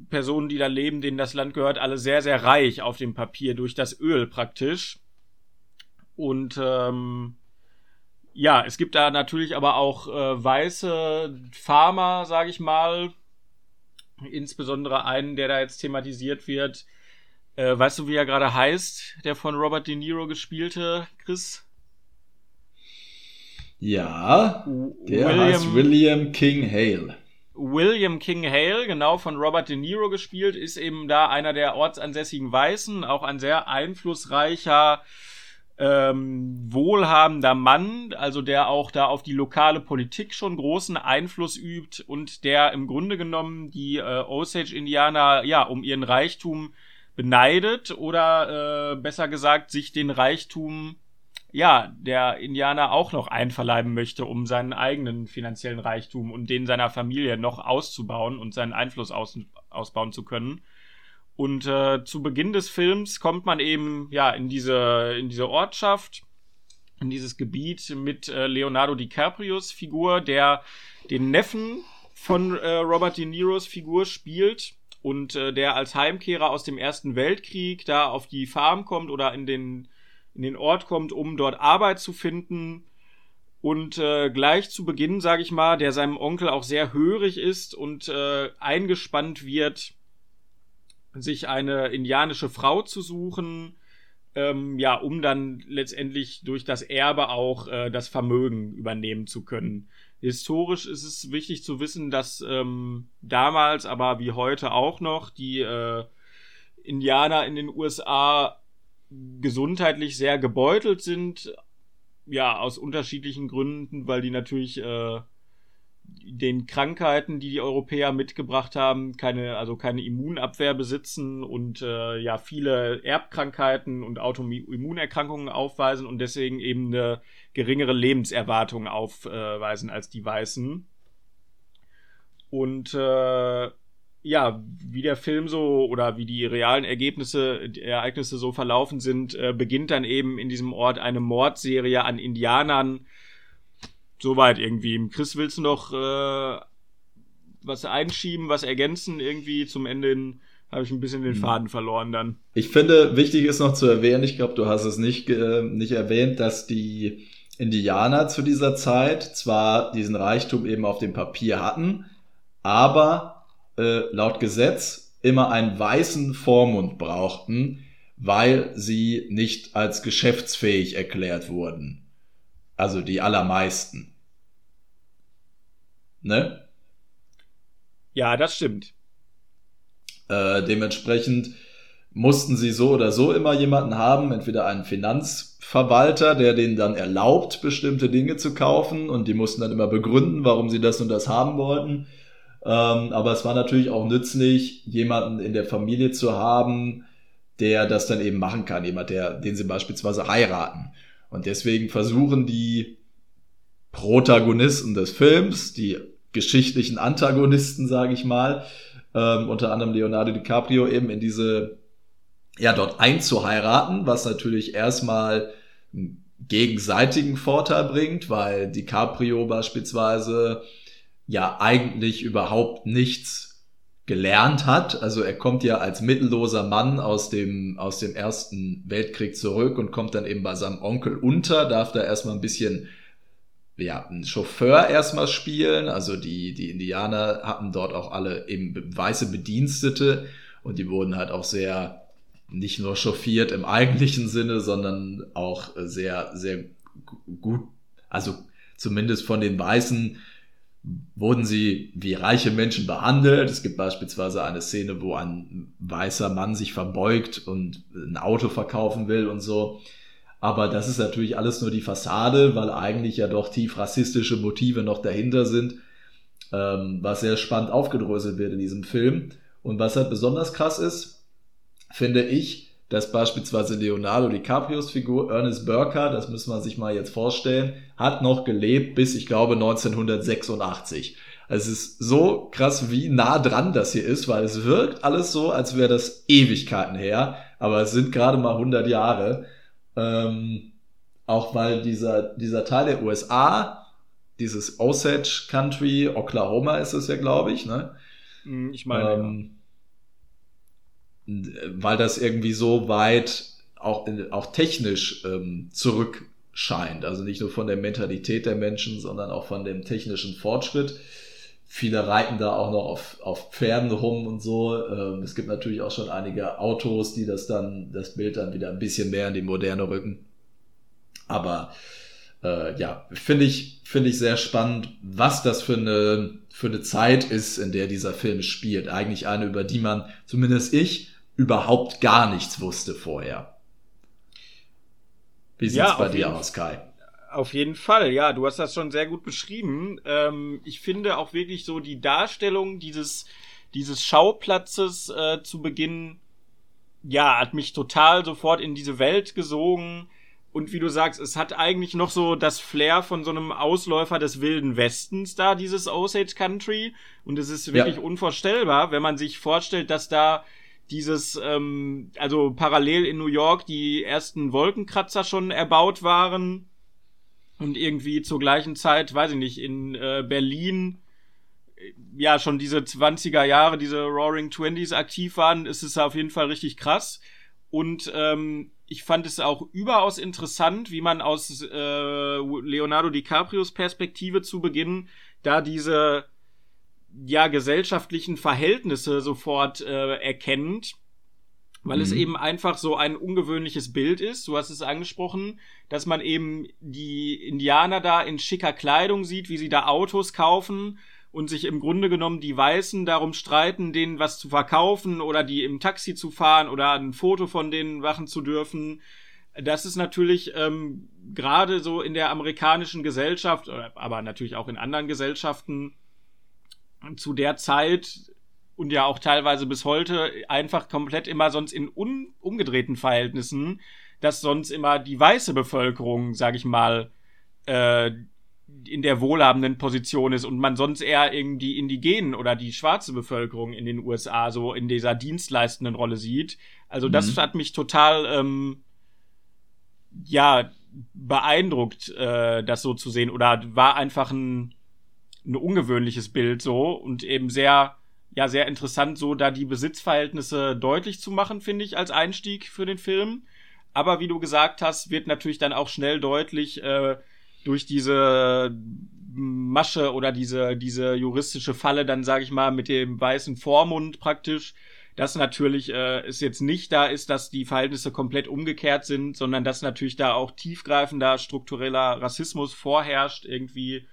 Personen, die da leben, denen das Land gehört, alle sehr, sehr reich auf dem Papier durch das Öl praktisch. Und ähm, ja, es gibt da natürlich aber auch äh, weiße Farmer, sage ich mal. Insbesondere einen, der da jetzt thematisiert wird. Äh, weißt du, wie er gerade heißt, der von Robert De Niro gespielte, Chris? Ja, der William, heißt William King Hale. William King Hale, genau von Robert De Niro gespielt, ist eben da einer der ortsansässigen Weißen, auch ein sehr einflussreicher, ähm, wohlhabender Mann, also der auch da auf die lokale Politik schon großen Einfluss übt und der im Grunde genommen die äh, Osage-Indianer ja um ihren Reichtum beneidet oder äh, besser gesagt sich den Reichtum ja, der Indianer auch noch einverleiben möchte, um seinen eigenen finanziellen Reichtum und den seiner Familie noch auszubauen und seinen Einfluss aus, ausbauen zu können. Und äh, zu Beginn des Films kommt man eben ja in diese in diese Ortschaft, in dieses Gebiet mit äh, Leonardo DiCaprios Figur, der den Neffen von äh, Robert De Niros Figur spielt und äh, der als Heimkehrer aus dem Ersten Weltkrieg da auf die Farm kommt oder in den in den Ort kommt, um dort Arbeit zu finden. Und äh, gleich zu Beginn, sage ich mal, der seinem Onkel auch sehr hörig ist und äh, eingespannt wird, sich eine indianische Frau zu suchen, ähm, ja, um dann letztendlich durch das Erbe auch äh, das Vermögen übernehmen zu können. Historisch ist es wichtig zu wissen, dass ähm, damals, aber wie heute auch noch, die äh, Indianer in den USA gesundheitlich sehr gebeutelt sind. Ja, aus unterschiedlichen Gründen, weil die natürlich äh, den Krankheiten, die die Europäer mitgebracht haben, keine, also keine Immunabwehr besitzen und äh, ja viele Erbkrankheiten und Autoimmunerkrankungen aufweisen und deswegen eben eine geringere Lebenserwartung aufweisen als die Weißen. Und äh, ja, wie der Film so oder wie die realen Ergebnisse, die Ereignisse so verlaufen sind, äh, beginnt dann eben in diesem Ort eine Mordserie an Indianern. Soweit irgendwie. Chris, willst du noch äh, was einschieben, was ergänzen? Irgendwie zum Ende hin habe ich ein bisschen den hm. Faden verloren dann. Ich finde, wichtig ist noch zu erwähnen, ich glaube, du hast es nicht, äh, nicht erwähnt, dass die Indianer zu dieser Zeit zwar diesen Reichtum eben auf dem Papier hatten, aber äh, laut Gesetz immer einen weißen Vormund brauchten, weil sie nicht als geschäftsfähig erklärt wurden. Also die allermeisten. Ne? Ja, das stimmt. Äh, dementsprechend mussten sie so oder so immer jemanden haben, entweder einen Finanzverwalter, der denen dann erlaubt, bestimmte Dinge zu kaufen und die mussten dann immer begründen, warum sie das und das haben wollten. Ähm, aber es war natürlich auch nützlich, jemanden in der Familie zu haben, der das dann eben machen kann. Jemand, der, den sie beispielsweise heiraten. Und deswegen versuchen die Protagonisten des Films, die geschichtlichen Antagonisten, sage ich mal, ähm, unter anderem Leonardo DiCaprio eben in diese, ja, dort einzuheiraten, was natürlich erstmal einen gegenseitigen Vorteil bringt, weil DiCaprio beispielsweise ja eigentlich überhaupt nichts gelernt hat. Also er kommt ja als mittelloser Mann aus dem, aus dem Ersten Weltkrieg zurück und kommt dann eben bei seinem Onkel unter, darf da erstmal ein bisschen, ja, einen Chauffeur erstmal spielen. Also die, die Indianer hatten dort auch alle eben weiße Bedienstete und die wurden halt auch sehr, nicht nur chauffiert im eigentlichen Sinne, sondern auch sehr, sehr gut, also zumindest von den Weißen wurden sie wie reiche Menschen behandelt. Es gibt beispielsweise eine Szene, wo ein weißer Mann sich verbeugt und ein Auto verkaufen will und so. Aber das ist natürlich alles nur die Fassade, weil eigentlich ja doch tief rassistische Motive noch dahinter sind, ähm, was sehr spannend aufgedröselt wird in diesem Film. Und was halt besonders krass ist, finde ich, dass beispielsweise Leonardo DiCaprios Figur Ernest Burker, das müssen wir sich mal jetzt vorstellen, hat noch gelebt bis, ich glaube, 1986. Also es ist so krass, wie nah dran das hier ist, weil es wirkt alles so, als wäre das Ewigkeiten her, aber es sind gerade mal 100 Jahre. Ähm, auch weil dieser, dieser Teil der USA, dieses Osage Country, Oklahoma ist es ja, glaube ich, ne? Hm, ich meine. Ähm, weil das irgendwie so weit auch, auch technisch ähm, zurück scheint. Also nicht nur von der Mentalität der Menschen, sondern auch von dem technischen Fortschritt. Viele reiten da auch noch auf, auf Pferden rum und so. Ähm, es gibt natürlich auch schon einige Autos, die das dann, das Bild dann wieder ein bisschen mehr in die Moderne rücken. Aber äh, ja, finde ich, finde ich sehr spannend, was das für eine, für eine Zeit ist, in der dieser Film spielt. Eigentlich eine, über die man, zumindest ich, überhaupt gar nichts wusste vorher. Wie sieht's ja, bei dir aus, Kai? Auf jeden Fall, ja, du hast das schon sehr gut beschrieben. Ähm, ich finde auch wirklich so die Darstellung dieses, dieses Schauplatzes äh, zu Beginn, ja, hat mich total sofort in diese Welt gesogen. Und wie du sagst, es hat eigentlich noch so das Flair von so einem Ausläufer des Wilden Westens da, dieses Osage Country. Und es ist wirklich ja. unvorstellbar, wenn man sich vorstellt, dass da dieses, ähm, also parallel in New York die ersten Wolkenkratzer schon erbaut waren und irgendwie zur gleichen Zeit, weiß ich nicht, in äh, Berlin äh, ja schon diese 20er Jahre, diese Roaring Twenties aktiv waren, ist es auf jeden Fall richtig krass. Und ähm, ich fand es auch überaus interessant, wie man aus äh, Leonardo DiCaprios Perspektive zu Beginn da diese ja gesellschaftlichen Verhältnisse sofort äh, erkennt, weil mhm. es eben einfach so ein ungewöhnliches Bild ist. Du hast es angesprochen, dass man eben die Indianer da in schicker Kleidung sieht, wie sie da Autos kaufen und sich im Grunde genommen die Weißen darum streiten, denen was zu verkaufen oder die im Taxi zu fahren oder ein Foto von denen machen zu dürfen. Das ist natürlich ähm, gerade so in der amerikanischen Gesellschaft, aber natürlich auch in anderen Gesellschaften zu der Zeit und ja auch teilweise bis heute einfach komplett immer sonst in un umgedrehten Verhältnissen, dass sonst immer die weiße Bevölkerung, sag ich mal, äh, in der wohlhabenden Position ist und man sonst eher irgendwie Indigenen oder die schwarze Bevölkerung in den USA so in dieser dienstleistenden Rolle sieht. Also das mhm. hat mich total ähm, ja beeindruckt, äh, das so zu sehen oder war einfach ein ein ungewöhnliches Bild so und eben sehr, ja, sehr interessant, so da die Besitzverhältnisse deutlich zu machen, finde ich, als Einstieg für den Film. Aber wie du gesagt hast, wird natürlich dann auch schnell deutlich äh, durch diese Masche oder diese, diese juristische Falle, dann sage ich mal, mit dem weißen Vormund praktisch, dass natürlich äh, es jetzt nicht da ist, dass die Verhältnisse komplett umgekehrt sind, sondern dass natürlich da auch tiefgreifender struktureller Rassismus vorherrscht, irgendwie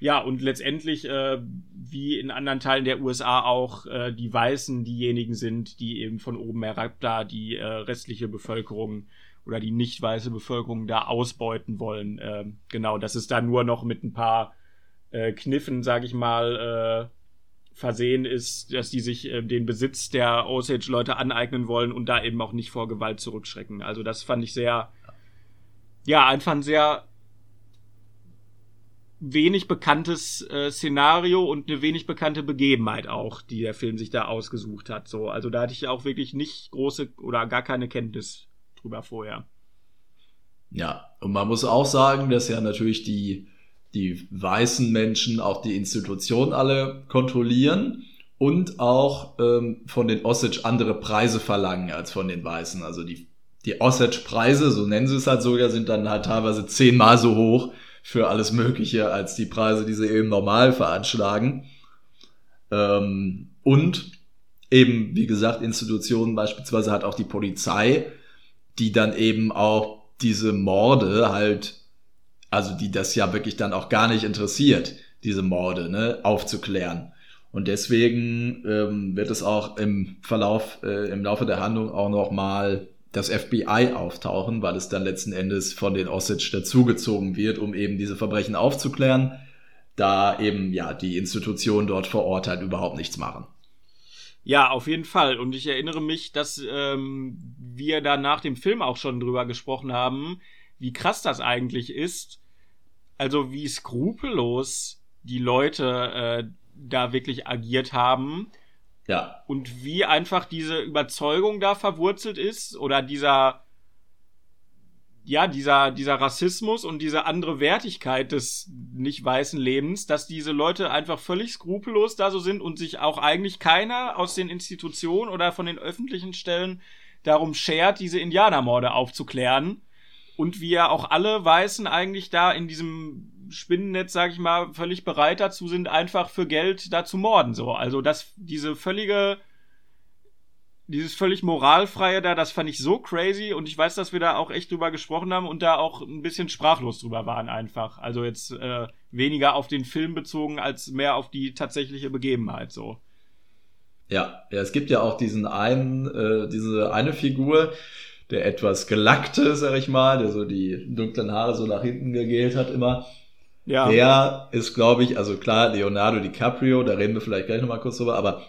ja, und letztendlich, äh, wie in anderen Teilen der USA auch, äh, die Weißen diejenigen sind, die eben von oben herab da die äh, restliche Bevölkerung oder die nicht weiße Bevölkerung da ausbeuten wollen. Äh, genau, dass es da nur noch mit ein paar äh, Kniffen, sag ich mal, äh, versehen ist, dass die sich äh, den Besitz der Osage-Leute aneignen wollen und da eben auch nicht vor Gewalt zurückschrecken. Also das fand ich sehr, ja, einfach ein sehr wenig bekanntes äh, Szenario und eine wenig bekannte Begebenheit auch, die der Film sich da ausgesucht hat. So, also da hatte ich auch wirklich nicht große oder gar keine Kenntnis drüber vorher. Ja, und man muss auch sagen, dass ja natürlich die, die weißen Menschen auch die Institutionen alle kontrollieren und auch ähm, von den Osage andere Preise verlangen als von den Weißen. Also die, die Osage-Preise, so nennen sie es halt sogar, sind dann halt teilweise zehnmal so hoch für alles Mögliche als die Preise, die sie eben normal veranschlagen. Ähm, und eben, wie gesagt, Institutionen, beispielsweise hat auch die Polizei, die dann eben auch diese Morde halt, also die das ja wirklich dann auch gar nicht interessiert, diese Morde, ne, aufzuklären. Und deswegen ähm, wird es auch im Verlauf, äh, im Laufe der Handlung auch noch mal das FBI auftauchen, weil es dann letzten Endes von den Osage dazugezogen wird, um eben diese Verbrechen aufzuklären, da eben ja die Institutionen dort vor Ort halt überhaupt nichts machen. Ja, auf jeden Fall. Und ich erinnere mich, dass ähm, wir da nach dem Film auch schon drüber gesprochen haben, wie krass das eigentlich ist. Also wie skrupellos die Leute äh, da wirklich agiert haben ja. Und wie einfach diese Überzeugung da verwurzelt ist oder dieser, ja, dieser, dieser Rassismus und diese andere Wertigkeit des nicht weißen Lebens, dass diese Leute einfach völlig skrupellos da so sind und sich auch eigentlich keiner aus den Institutionen oder von den öffentlichen Stellen darum schert, diese Indianermorde aufzuklären. Und wir auch alle Weißen eigentlich da in diesem Spinnennetz, sag ich mal, völlig bereit dazu sind, einfach für Geld da zu morden. So. Also dass diese völlige dieses völlig moralfreie da, das fand ich so crazy und ich weiß, dass wir da auch echt drüber gesprochen haben und da auch ein bisschen sprachlos drüber waren einfach. Also jetzt äh, weniger auf den Film bezogen als mehr auf die tatsächliche Begebenheit so. Ja, ja, es gibt ja auch diesen einen, äh, diese eine Figur, der etwas gelackte, sag ich mal, der so die dunklen Haare so nach hinten gegelt hat immer. Ja. Der ist, glaube ich, also klar, Leonardo DiCaprio, da reden wir vielleicht gleich nochmal kurz drüber, aber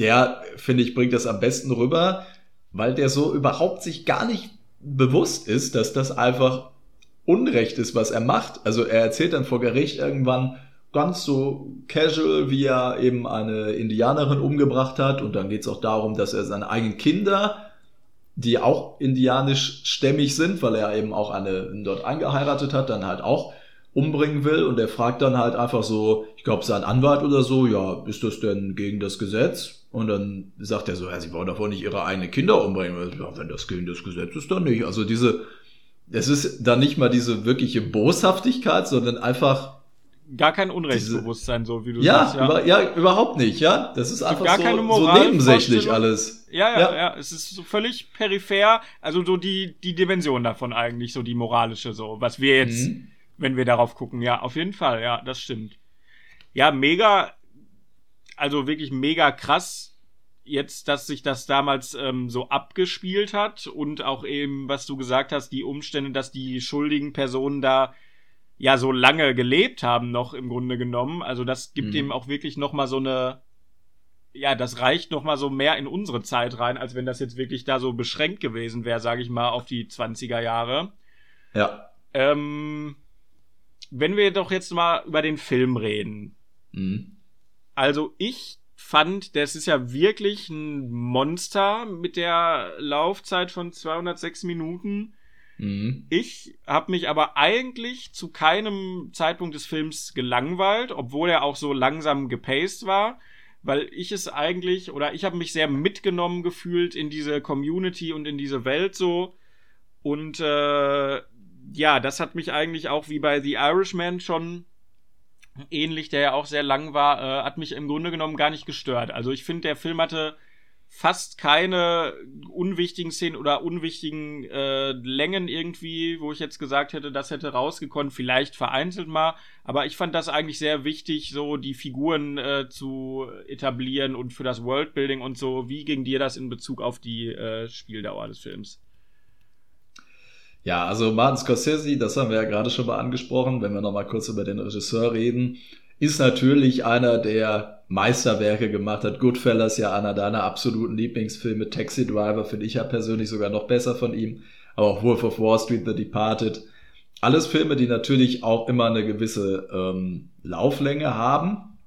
der, finde ich, bringt das am besten rüber, weil der so überhaupt sich gar nicht bewusst ist, dass das einfach Unrecht ist, was er macht. Also er erzählt dann vor Gericht irgendwann ganz so casual, wie er eben eine Indianerin umgebracht hat. Und dann geht es auch darum, dass er seine eigenen Kinder, die auch indianisch stämmig sind, weil er eben auch eine dort eingeheiratet hat, dann halt auch umbringen will. Und er fragt dann halt einfach so, ich glaube, sein Anwalt oder so, ja, ist das denn gegen das Gesetz? Und dann sagt er so, ja, sie wollen doch wohl nicht ihre eigenen Kinder umbringen. Ja, wenn das gegen das Gesetz ist, dann nicht. Also diese, es ist dann nicht mal diese wirkliche Boshaftigkeit, sondern einfach gar kein Unrechtsbewusstsein, so wie du ja, sagst. Ja. Über, ja, überhaupt nicht, ja. Das ist einfach gar so, keine so nebensächlich alles. Ja, ja, ja, ja. Es ist so völlig peripher, also so die, die Dimension davon eigentlich, so die moralische, so, was wir jetzt, mhm. Wenn wir darauf gucken. Ja, auf jeden Fall, ja, das stimmt. Ja, mega also wirklich mega krass jetzt, dass sich das damals ähm, so abgespielt hat und auch eben, was du gesagt hast, die Umstände, dass die schuldigen Personen da ja so lange gelebt haben noch im Grunde genommen. Also das gibt mhm. eben auch wirklich noch mal so eine ja, das reicht noch mal so mehr in unsere Zeit rein, als wenn das jetzt wirklich da so beschränkt gewesen wäre, sage ich mal, auf die 20er Jahre. Ja. Ähm, wenn wir doch jetzt mal über den Film reden. Mhm. Also ich fand, das ist ja wirklich ein Monster mit der Laufzeit von 206 Minuten. Mhm. Ich habe mich aber eigentlich zu keinem Zeitpunkt des Films gelangweilt, obwohl er auch so langsam gepaced war, weil ich es eigentlich oder ich habe mich sehr mitgenommen gefühlt in diese Community und in diese Welt so und äh, ja, das hat mich eigentlich auch wie bei The Irishman schon ähnlich, der ja auch sehr lang war, äh, hat mich im Grunde genommen gar nicht gestört. Also ich finde, der Film hatte fast keine unwichtigen Szenen oder unwichtigen äh, Längen irgendwie, wo ich jetzt gesagt hätte, das hätte rausgekommen, vielleicht vereinzelt mal, aber ich fand das eigentlich sehr wichtig, so die Figuren äh, zu etablieren und für das Worldbuilding und so. Wie ging dir das in Bezug auf die äh, Spieldauer des Films? Ja, also Martin Scorsese, das haben wir ja gerade schon mal angesprochen, wenn wir nochmal kurz über den Regisseur reden, ist natürlich einer, der Meisterwerke gemacht hat. Goodfellas ja einer deiner absoluten Lieblingsfilme. Taxi Driver finde ich ja persönlich sogar noch besser von ihm. Aber auch Wolf of Wall Street, The Departed. Alles Filme, die natürlich auch immer eine gewisse ähm, Lauflänge haben.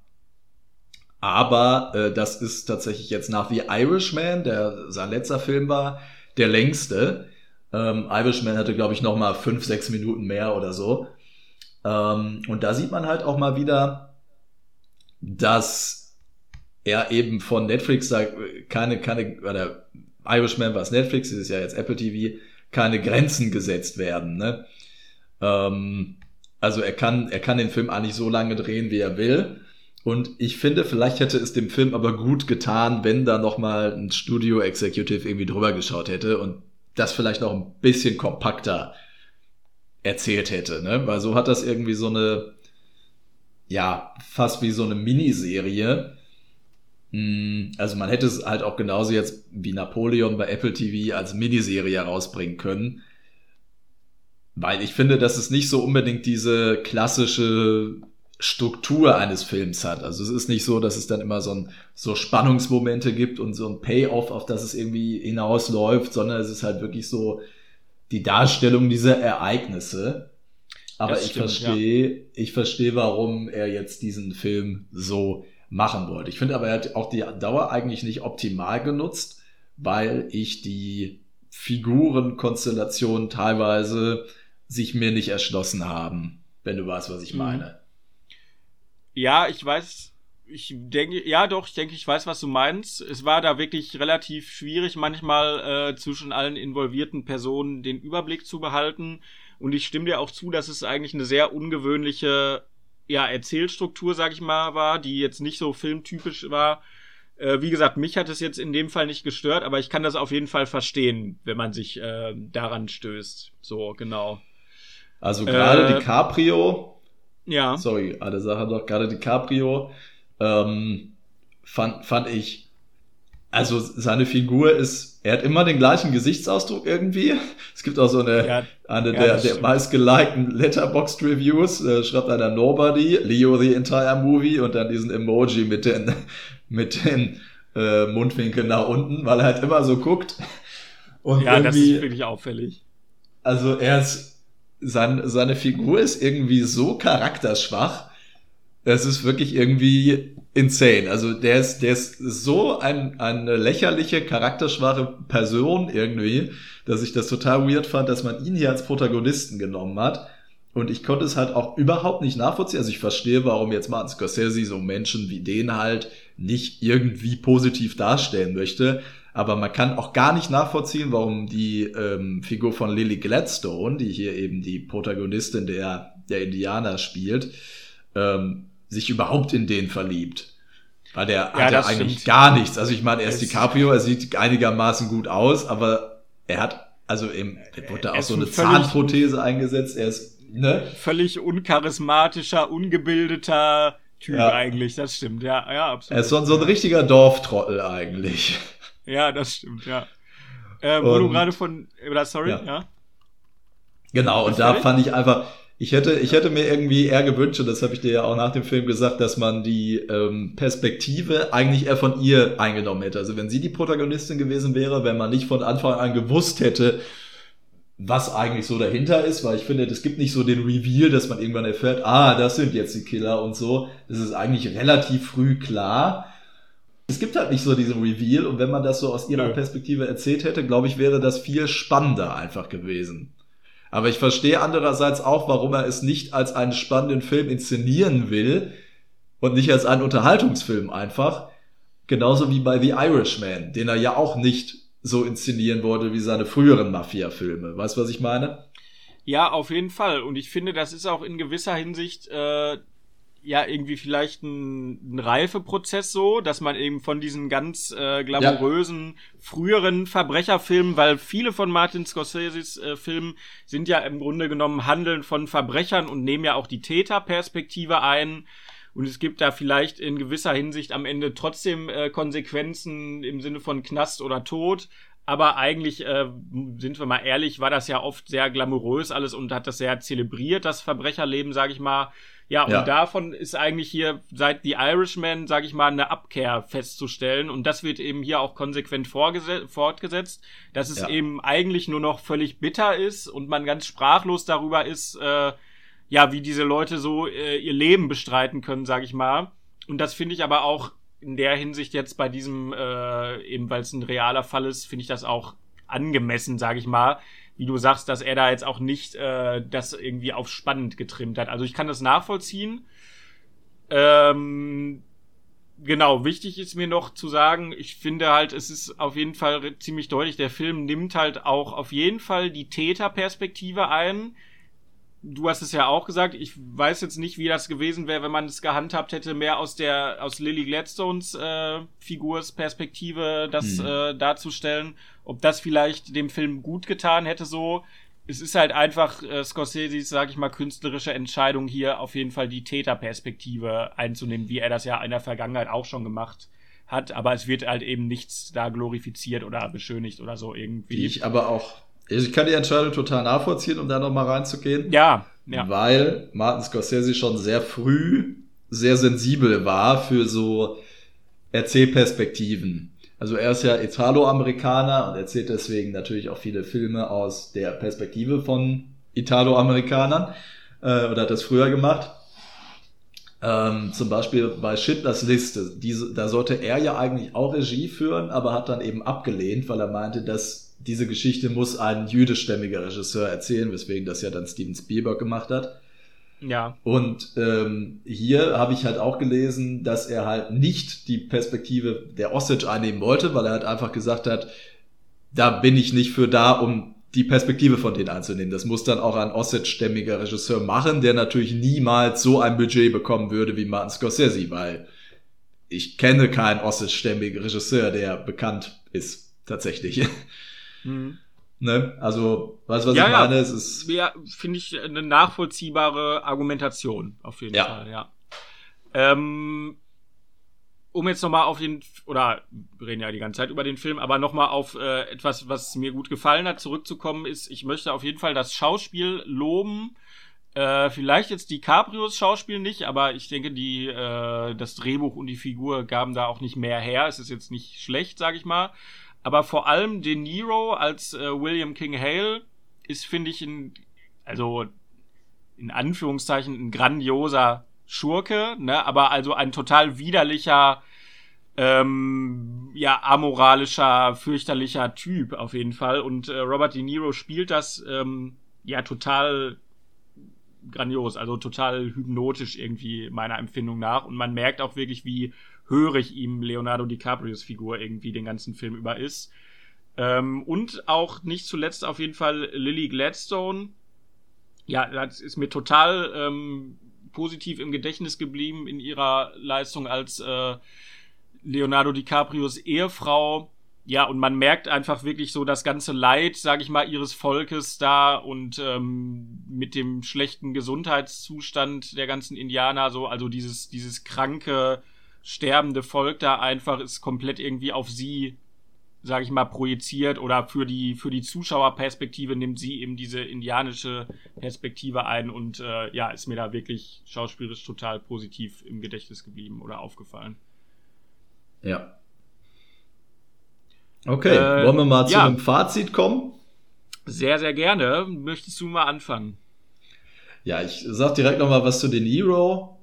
Aber äh, das ist tatsächlich jetzt nach The Irishman, der sein letzter Film war, der längste. Ähm, Irishman hatte, glaube ich, noch mal fünf, sechs Minuten mehr oder so. Ähm, und da sieht man halt auch mal wieder, dass er eben von Netflix da keine, keine, oder Irishman war es Netflix, das ist ja jetzt Apple TV, keine Grenzen gesetzt werden. Ne? Ähm, also er kann, er kann den Film eigentlich so lange drehen, wie er will. Und ich finde, vielleicht hätte es dem Film aber gut getan, wenn da noch mal ein Studio Executive irgendwie drüber geschaut hätte und das vielleicht noch ein bisschen kompakter erzählt hätte, ne? Weil so hat das irgendwie so eine, ja, fast wie so eine Miniserie. Hm, also man hätte es halt auch genauso jetzt wie Napoleon bei Apple TV als Miniserie herausbringen können. Weil ich finde, dass es nicht so unbedingt diese klassische Struktur eines Films hat. Also es ist nicht so, dass es dann immer so, ein, so Spannungsmomente gibt und so ein Payoff, auf das es irgendwie hinausläuft, sondern es ist halt wirklich so die Darstellung dieser Ereignisse. Aber ich verstehe, ja. ich verstehe, warum er jetzt diesen Film so machen wollte. Ich finde aber, er hat auch die Dauer eigentlich nicht optimal genutzt, weil ich die Figurenkonstellationen teilweise sich mir nicht erschlossen haben. wenn du weißt, was ich Mhm. meine. Ja, ich weiß, ich denke, ja doch, ich denke, ich weiß, was du meinst. Es war da wirklich relativ schwierig, manchmal äh, zwischen allen involvierten Personen den Überblick zu behalten. Und ich stimme dir auch zu, dass es eigentlich eine sehr ungewöhnliche ja, Erzählstruktur, sag ich mal, war, die jetzt nicht so filmtypisch war. Äh, wie gesagt, mich hat es jetzt in dem Fall nicht gestört, aber ich kann das auf jeden Fall verstehen, wenn man sich äh, daran stößt. So, genau. Also gerade Äh, DiCaprio, Ja. sorry, eine Sache noch, gerade DiCaprio, ähm, fand, fand ich, also seine Figur ist, er hat immer den gleichen Gesichtsausdruck irgendwie. Es gibt auch so eine, Ja, eine ja, der, der meistgelikten Letterboxd Reviews, äh, schreibt einer Nobody, Leo the entire movie und dann diesen Emoji mit den, mit den äh, Mundwinkeln nach unten, weil er halt immer so guckt. Und ja, das ist wirklich auffällig. also er ist, sein, seine Figur ist irgendwie so charakterschwach. Es ist wirklich irgendwie insane. Also der ist, der ist so ein, eine lächerliche, charakterschwache Person irgendwie, dass ich das total weird fand, dass man ihn hier als Protagonisten genommen hat. Und ich konnte es halt auch überhaupt nicht nachvollziehen. Also ich verstehe, warum jetzt Martin Scorsese so Menschen wie den halt nicht irgendwie positiv darstellen möchte. Aber man kann auch gar nicht nachvollziehen, warum die ähm, Figur von Lily Gladstone, die hier eben die Protagonistin der, der Indianer spielt, ähm, sich überhaupt in den verliebt. Weil der hat ja eigentlich stimmt. gar nichts. Also ich meine, er ist DiCaprio, er sieht einigermaßen gut aus, aber er hat, also eben, er wurde da auch so ein eine Zahnprothese eingesetzt. Er ist, ne? völlig uncharismatischer, ungebildeter Typ Ja. eigentlich, das stimmt, ja, ja, absolut. Er ist so, so ein richtiger Dorftrottel eigentlich. Ja, das stimmt, ja. Äh, wo du gerade von, oder sorry, Ja. ja. Genau, und da fand ich einfach, ich hätte, ich hätte mir irgendwie eher gewünscht, und das habe ich dir ja auch nach dem Film gesagt, dass man die ähm, Perspektive eigentlich eher von ihr eingenommen hätte. Also wenn sie die Protagonistin gewesen wäre, wenn man nicht von Anfang an gewusst hätte, was eigentlich so dahinter ist, weil ich finde, es gibt nicht so den Reveal, dass man irgendwann erfährt, ah, das sind jetzt die Killer und so. Das ist eigentlich relativ früh klar. Es gibt halt nicht so diesen Reveal und wenn man das so aus ihrer Nö. Perspektive erzählt hätte, glaube ich, wäre das viel spannender einfach gewesen. Aber ich verstehe andererseits auch, warum er es nicht als einen spannenden Film inszenieren will und nicht als einen Unterhaltungsfilm einfach. Genauso wie bei The Irishman, den er ja auch nicht so inszenieren wollte wie seine früheren Mafia-Filme. Weißt du, was ich meine? Ja, auf jeden Fall. Und ich finde, das ist auch in gewisser Hinsicht äh, ja irgendwie vielleicht ein, ein Reifeprozess so, dass man eben von diesen ganz äh, glamourösen früheren Verbrecherfilmen, weil viele von Martin Scorseses äh, Filmen sind ja im Grunde genommen Handeln von Verbrechern und nehmen ja auch die Täterperspektive ein. Und es gibt da vielleicht in gewisser Hinsicht am Ende trotzdem äh, Konsequenzen im Sinne von Knast oder Tod. Aber eigentlich, äh, sind wir mal ehrlich, war das ja oft sehr glamourös alles und hat das sehr zelebriert, das Verbrecherleben, sag ich mal. Ja, und Ja. davon ist eigentlich hier seit The Irishman, sag ich mal, eine Abkehr festzustellen. Und das wird eben hier auch konsequent fortgesetzt, dass es Ja. eben eigentlich nur noch völlig bitter ist und man ganz sprachlos darüber ist, äh, ja, wie diese Leute so äh, ihr Leben bestreiten können, sag ich mal. Und das finde ich aber auch in der Hinsicht jetzt bei diesem, äh, eben weil es ein realer Fall ist, finde ich das auch angemessen, sag ich mal. Wie du sagst, dass er da jetzt auch nicht äh, das irgendwie auf spannend getrimmt hat. Also ich kann das nachvollziehen. Ähm, genau, wichtig ist mir noch zu sagen, ich finde halt, es ist auf jeden Fall ziemlich deutlich, der Film nimmt halt auch auf jeden Fall die Täterperspektive ein. Du hast es ja auch gesagt, ich weiß jetzt nicht, wie das gewesen wäre, wenn man es gehandhabt hätte, mehr aus der, aus Lily Gladstones äh, Figursperspektive das Mhm. äh, darzustellen. Ob das vielleicht dem Film gut getan hätte so. Es ist halt einfach äh, Scorseses, sag ich mal, künstlerische Entscheidung hier auf jeden Fall die Täterperspektive einzunehmen, wie er das ja in der Vergangenheit auch schon gemacht hat. Aber es wird halt eben nichts da glorifiziert oder beschönigt oder so irgendwie. Wie ich aber auch, ich kann die Entscheidung total nachvollziehen, um da nochmal reinzugehen. ja, ja. weil Martin Scorsese schon sehr früh sehr sensibel war für so Erzählperspektiven. Also er ist ja Italo-Amerikaner und erzählt deswegen natürlich auch viele Filme aus der Perspektive von Italo-Amerikanern äh, oder hat das früher gemacht. Ähm, zum Beispiel bei Schindlers Liste, diese, da sollte er ja eigentlich auch Regie führen, aber hat dann eben abgelehnt, weil er meinte, dass diese Geschichte muss ein jüdischstämmiger Regisseur erzählen, weswegen das ja dann Steven Spielberg gemacht hat. Ja. Und ähm, hier habe ich halt auch gelesen, dass er halt nicht die Perspektive der Osage einnehmen wollte, weil er halt einfach gesagt hat, da bin ich nicht für da, um die Perspektive von denen einzunehmen. Das muss dann auch ein Osage-stämmiger Regisseur machen, der natürlich niemals so ein Budget bekommen würde wie Martin Scorsese, weil ich kenne keinen Osage-stämmigen Regisseur, der bekannt ist, tatsächlich. Mhm. Ne? Also, weißt du, was ja, ich ja. meine? Es ist. Ja, finde ich eine nachvollziehbare Argumentation, auf jeden Ja. Fall, ja. Ähm, um jetzt nochmal auf den, oder wir reden ja die ganze Zeit über den Film, aber nochmal auf äh, etwas, was mir gut gefallen hat, zurückzukommen, ist, ich möchte auf jeden Fall das Schauspiel loben. Äh, vielleicht jetzt DiCaprios Schauspiel nicht, aber ich denke, die, äh, das Drehbuch und die Figur gaben da auch nicht mehr her. Es ist jetzt nicht schlecht, sag ich mal. Aber vor allem De Niro als äh, William King Hale ist, finde ich, ein, also in Anführungszeichen ein grandioser Schurke, ne? aber also ein total widerlicher, ähm, ja, amoralischer, fürchterlicher Typ auf jeden Fall. Und äh, Robert De Niro spielt das ähm, ja total grandios, also total hypnotisch irgendwie meiner Empfindung nach. Und man merkt auch wirklich, wie hörig ihm Leonardo DiCaprios Figur irgendwie den ganzen Film über ist. Ähm, und auch nicht zuletzt auf jeden Fall Lily Gladstone. Ja, das ist mir total ähm, positiv im Gedächtnis geblieben in ihrer Leistung als äh, Leonardo DiCaprios Ehefrau. Ja, und man merkt einfach wirklich so das ganze Leid, sage ich mal, ihres Volkes da und ähm, mit dem schlechten Gesundheitszustand der ganzen Indianer so, also dieses dieses kranke sterbende Volk da einfach ist komplett irgendwie auf sie, sage ich mal, projiziert oder für die für die Zuschauerperspektive nimmt sie eben diese indianische Perspektive ein und äh, ja, ist mir da wirklich schauspielerisch total positiv im Gedächtnis geblieben oder aufgefallen. Ja. Okay, Äh, wollen wir mal zu ja. einem Fazit kommen? Sehr, sehr gerne. Möchtest du mal anfangen? Ja, ich sag direkt noch mal was zu De Niro.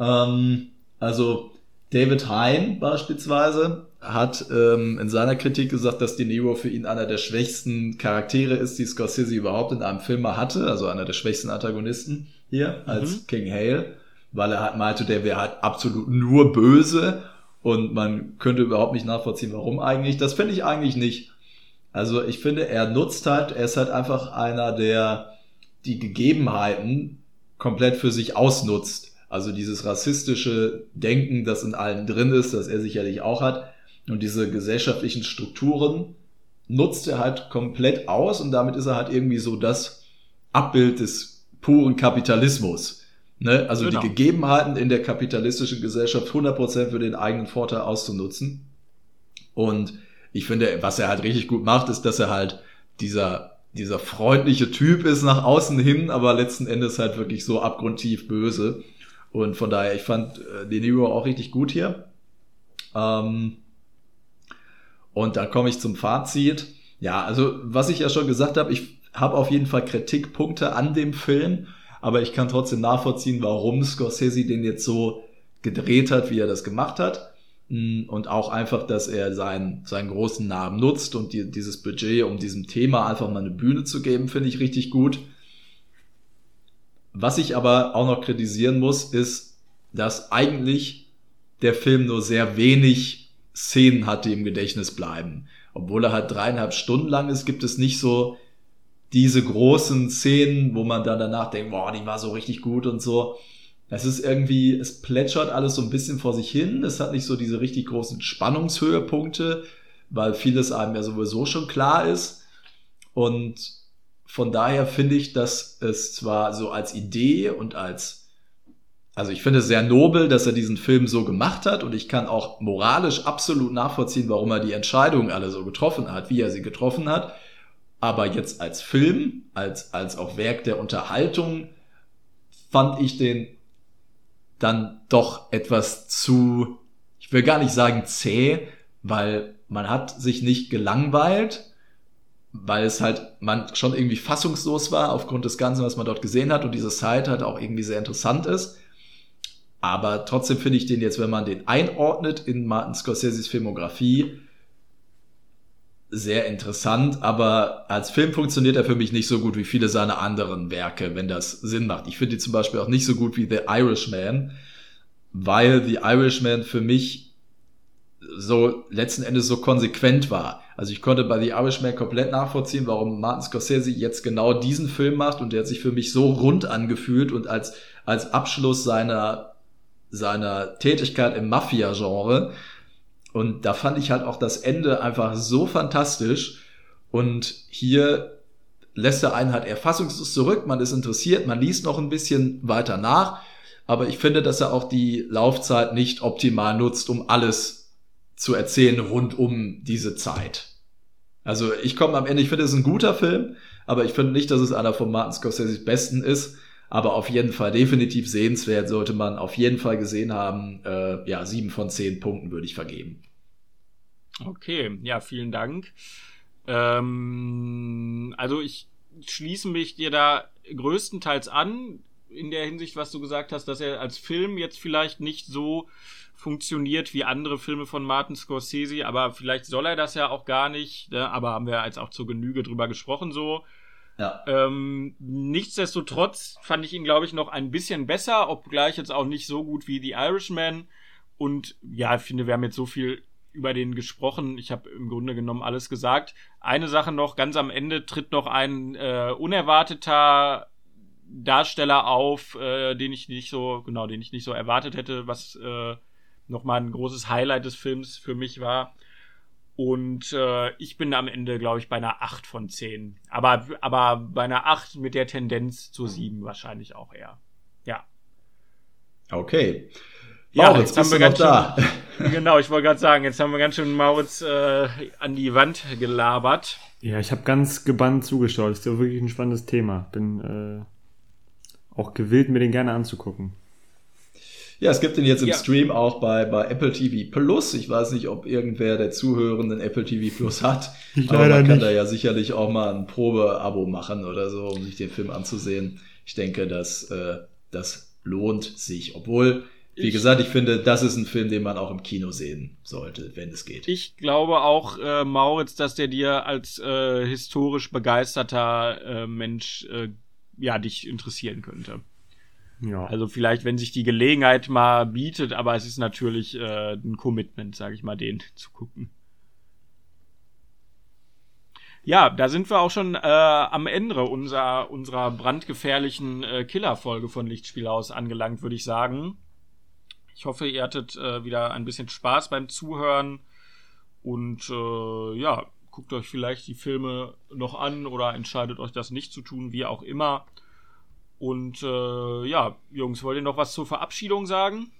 Ähm, also David Hein beispielsweise hat ähm, in seiner Kritik gesagt, dass De Niro für ihn einer der schwächsten Charaktere ist, die Scorsese überhaupt in einem Film mal hatte, also einer der schwächsten Antagonisten hier als King Hale, weil er halt meinte, der wäre halt absolut nur böse und man könnte überhaupt nicht nachvollziehen, warum eigentlich. Das finde ich eigentlich nicht. Also ich finde, er nutzt halt, er ist halt einfach einer, der die Gegebenheiten komplett für sich ausnutzt. Also dieses rassistische Denken, das in allen drin ist, das er sicherlich auch hat. Und diese gesellschaftlichen Strukturen nutzt er halt komplett aus und damit ist er halt irgendwie so das Abbild des puren Kapitalismus. Ne? Also Genau. die Gegebenheiten in der kapitalistischen Gesellschaft 100% für den eigenen Vorteil auszunutzen. Und ich finde, was er halt richtig gut macht, ist, dass er halt dieser, dieser freundliche Typ ist nach außen hin, aber letzten Endes halt wirklich so abgrundtief böse. Und von daher, ich fand äh, De Niro auch richtig gut hier. Ähm, und dann komme ich zum Fazit. Ja, also was ich ja schon gesagt habe, ich habe auf jeden Fall Kritikpunkte an dem Film, aber ich kann trotzdem nachvollziehen, warum Scorsese den jetzt so gedreht hat, wie er das gemacht hat. Mm, Und auch einfach, dass er seinen, seinen großen Namen nutzt und die, dieses Budget, um diesem Thema einfach mal eine Bühne zu geben, finde ich richtig gut. Was ich aber auch noch kritisieren muss, ist, dass eigentlich der Film nur sehr wenig Szenen hat, die im Gedächtnis bleiben. Obwohl er halt dreieinhalb Stunden lang ist, gibt es nicht so diese großen Szenen, wo man dann danach denkt, boah, die war so richtig gut und so. Es ist irgendwie, es plätschert alles so ein bisschen vor sich hin. Es hat nicht so diese richtig großen Spannungshöhepunkte, weil vieles einem ja sowieso schon klar ist. Und von daher finde ich, dass es zwar so als Idee und als, also ich finde es sehr nobel, dass er diesen Film so gemacht hat und ich kann auch moralisch absolut nachvollziehen, warum er die Entscheidungen alle so getroffen hat, wie er sie getroffen hat. Aber jetzt als Film, als, als auch Werk der Unterhaltung, fand ich den dann doch etwas zu, ich will gar nicht sagen zäh, weil man hat sich nicht gelangweilt, weil es halt man schon irgendwie fassungslos war aufgrund des Ganzen, was man dort gesehen hat und diese Zeit halt auch irgendwie sehr interessant ist. Aber trotzdem finde ich den jetzt, wenn man den einordnet in Martin Scorseses Filmografie, sehr interessant, aber als Film funktioniert er für mich nicht so gut wie viele seiner anderen Werke, wenn das Sinn macht. Ich finde die zum Beispiel auch nicht so gut wie The Irishman, weil The Irishman für mich so letzten Endes so konsequent war. Also ich konnte bei The Irishman komplett nachvollziehen, warum Martin Scorsese jetzt genau diesen Film macht und der hat sich für mich so rund angefühlt und als, als Abschluss seiner, seiner Tätigkeit im Mafia-Genre. Und da fand ich halt auch das Ende einfach so fantastisch. Und hier lässt er einen halt erfassungslos zurück, man ist interessiert, man liest noch ein bisschen weiter nach. Aber ich finde, dass er auch die Laufzeit nicht optimal nutzt, um alles zu erzählen rund um diese Zeit. Also ich komme am Ende, ich finde, es ein guter Film, aber ich finde nicht, dass es einer von Martin Scorsese's besten ist. Aber auf jeden Fall definitiv sehenswert, sollte man auf jeden Fall gesehen haben. Äh, ja, sieben von zehn Punkten würde ich vergeben. Okay, ja, vielen Dank. Ähm, also ich schließe mich dir da größtenteils an, in der Hinsicht, was du gesagt hast, dass er als Film jetzt vielleicht nicht so funktioniert wie andere Filme von Martin Scorsese, aber vielleicht soll er das ja auch gar nicht, ne? aber haben wir jetzt auch zur Genüge drüber gesprochen so. Ja. Ähm, nichtsdestotrotz fand ich ihn, glaube ich, noch ein bisschen besser, obgleich jetzt auch nicht so gut wie The Irishman. Und ja, ich finde, wir haben jetzt so viel über den gesprochen. Ich habe im Grunde genommen alles gesagt. Eine Sache noch, ganz am Ende tritt noch ein äh, unerwarteter Darsteller auf, äh, den ich nicht so, genau, den ich nicht so erwartet hätte, was äh, nochmal ein großes Highlight des Films für mich war. Und äh, ich bin am Ende, glaube ich, bei einer 8 von 10. Aber, aber bei einer 8 mit der Tendenz zu 7 wahrscheinlich auch eher. Ja. Okay. Ja, Mauritz, jetzt haben wir ganz da. Schön, genau, ich wollte gerade sagen, jetzt haben wir ganz schön Mauritz äh, an die Wand gelabert. Ja, ich habe ganz gebannt zugeschaut. Das ist ja wirklich ein spannendes Thema. Bin äh, auch gewillt, mir den gerne anzugucken. Ja, es gibt den jetzt im ja. Stream auch bei, bei Apple TV Plus. Ich weiß nicht, ob irgendwer der Zuhörenden Apple TV Plus hat. Ich aber man kann nicht. da ja sicherlich auch mal ein Probe-Abo machen oder so, um sich den Film anzusehen. Ich denke, dass äh, das lohnt sich. Obwohl, wie ich, gesagt, ich finde, das ist ein Film, den man auch im Kino sehen sollte, wenn es geht. Ich glaube auch, äh, Mauritz, dass der dir als äh, historisch begeisterter äh, Mensch äh, ja dich interessieren könnte. Ja. Also vielleicht, wenn sich die Gelegenheit mal bietet, aber es ist natürlich äh, ein Commitment, sage ich mal, den zu gucken. Ja, da sind wir auch schon äh, am Ende unserer, unserer brandgefährlichen äh, Killerfolge von Lichtspielhaus angelangt, würde ich sagen. Ich hoffe, ihr hattet äh, wieder ein bisschen Spaß beim Zuhören und äh, ja, guckt euch vielleicht die Filme noch an oder entscheidet euch das nicht zu tun, wie auch immer. Und äh, ja, Jungs, wollt ihr noch was zur Verabschiedung sagen?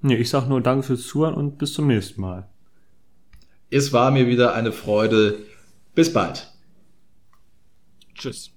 Nee, ich sag nur Danke fürs Zuhören und bis zum nächsten Mal. Es war mir wieder eine Freude. Bis bald. Tschüss.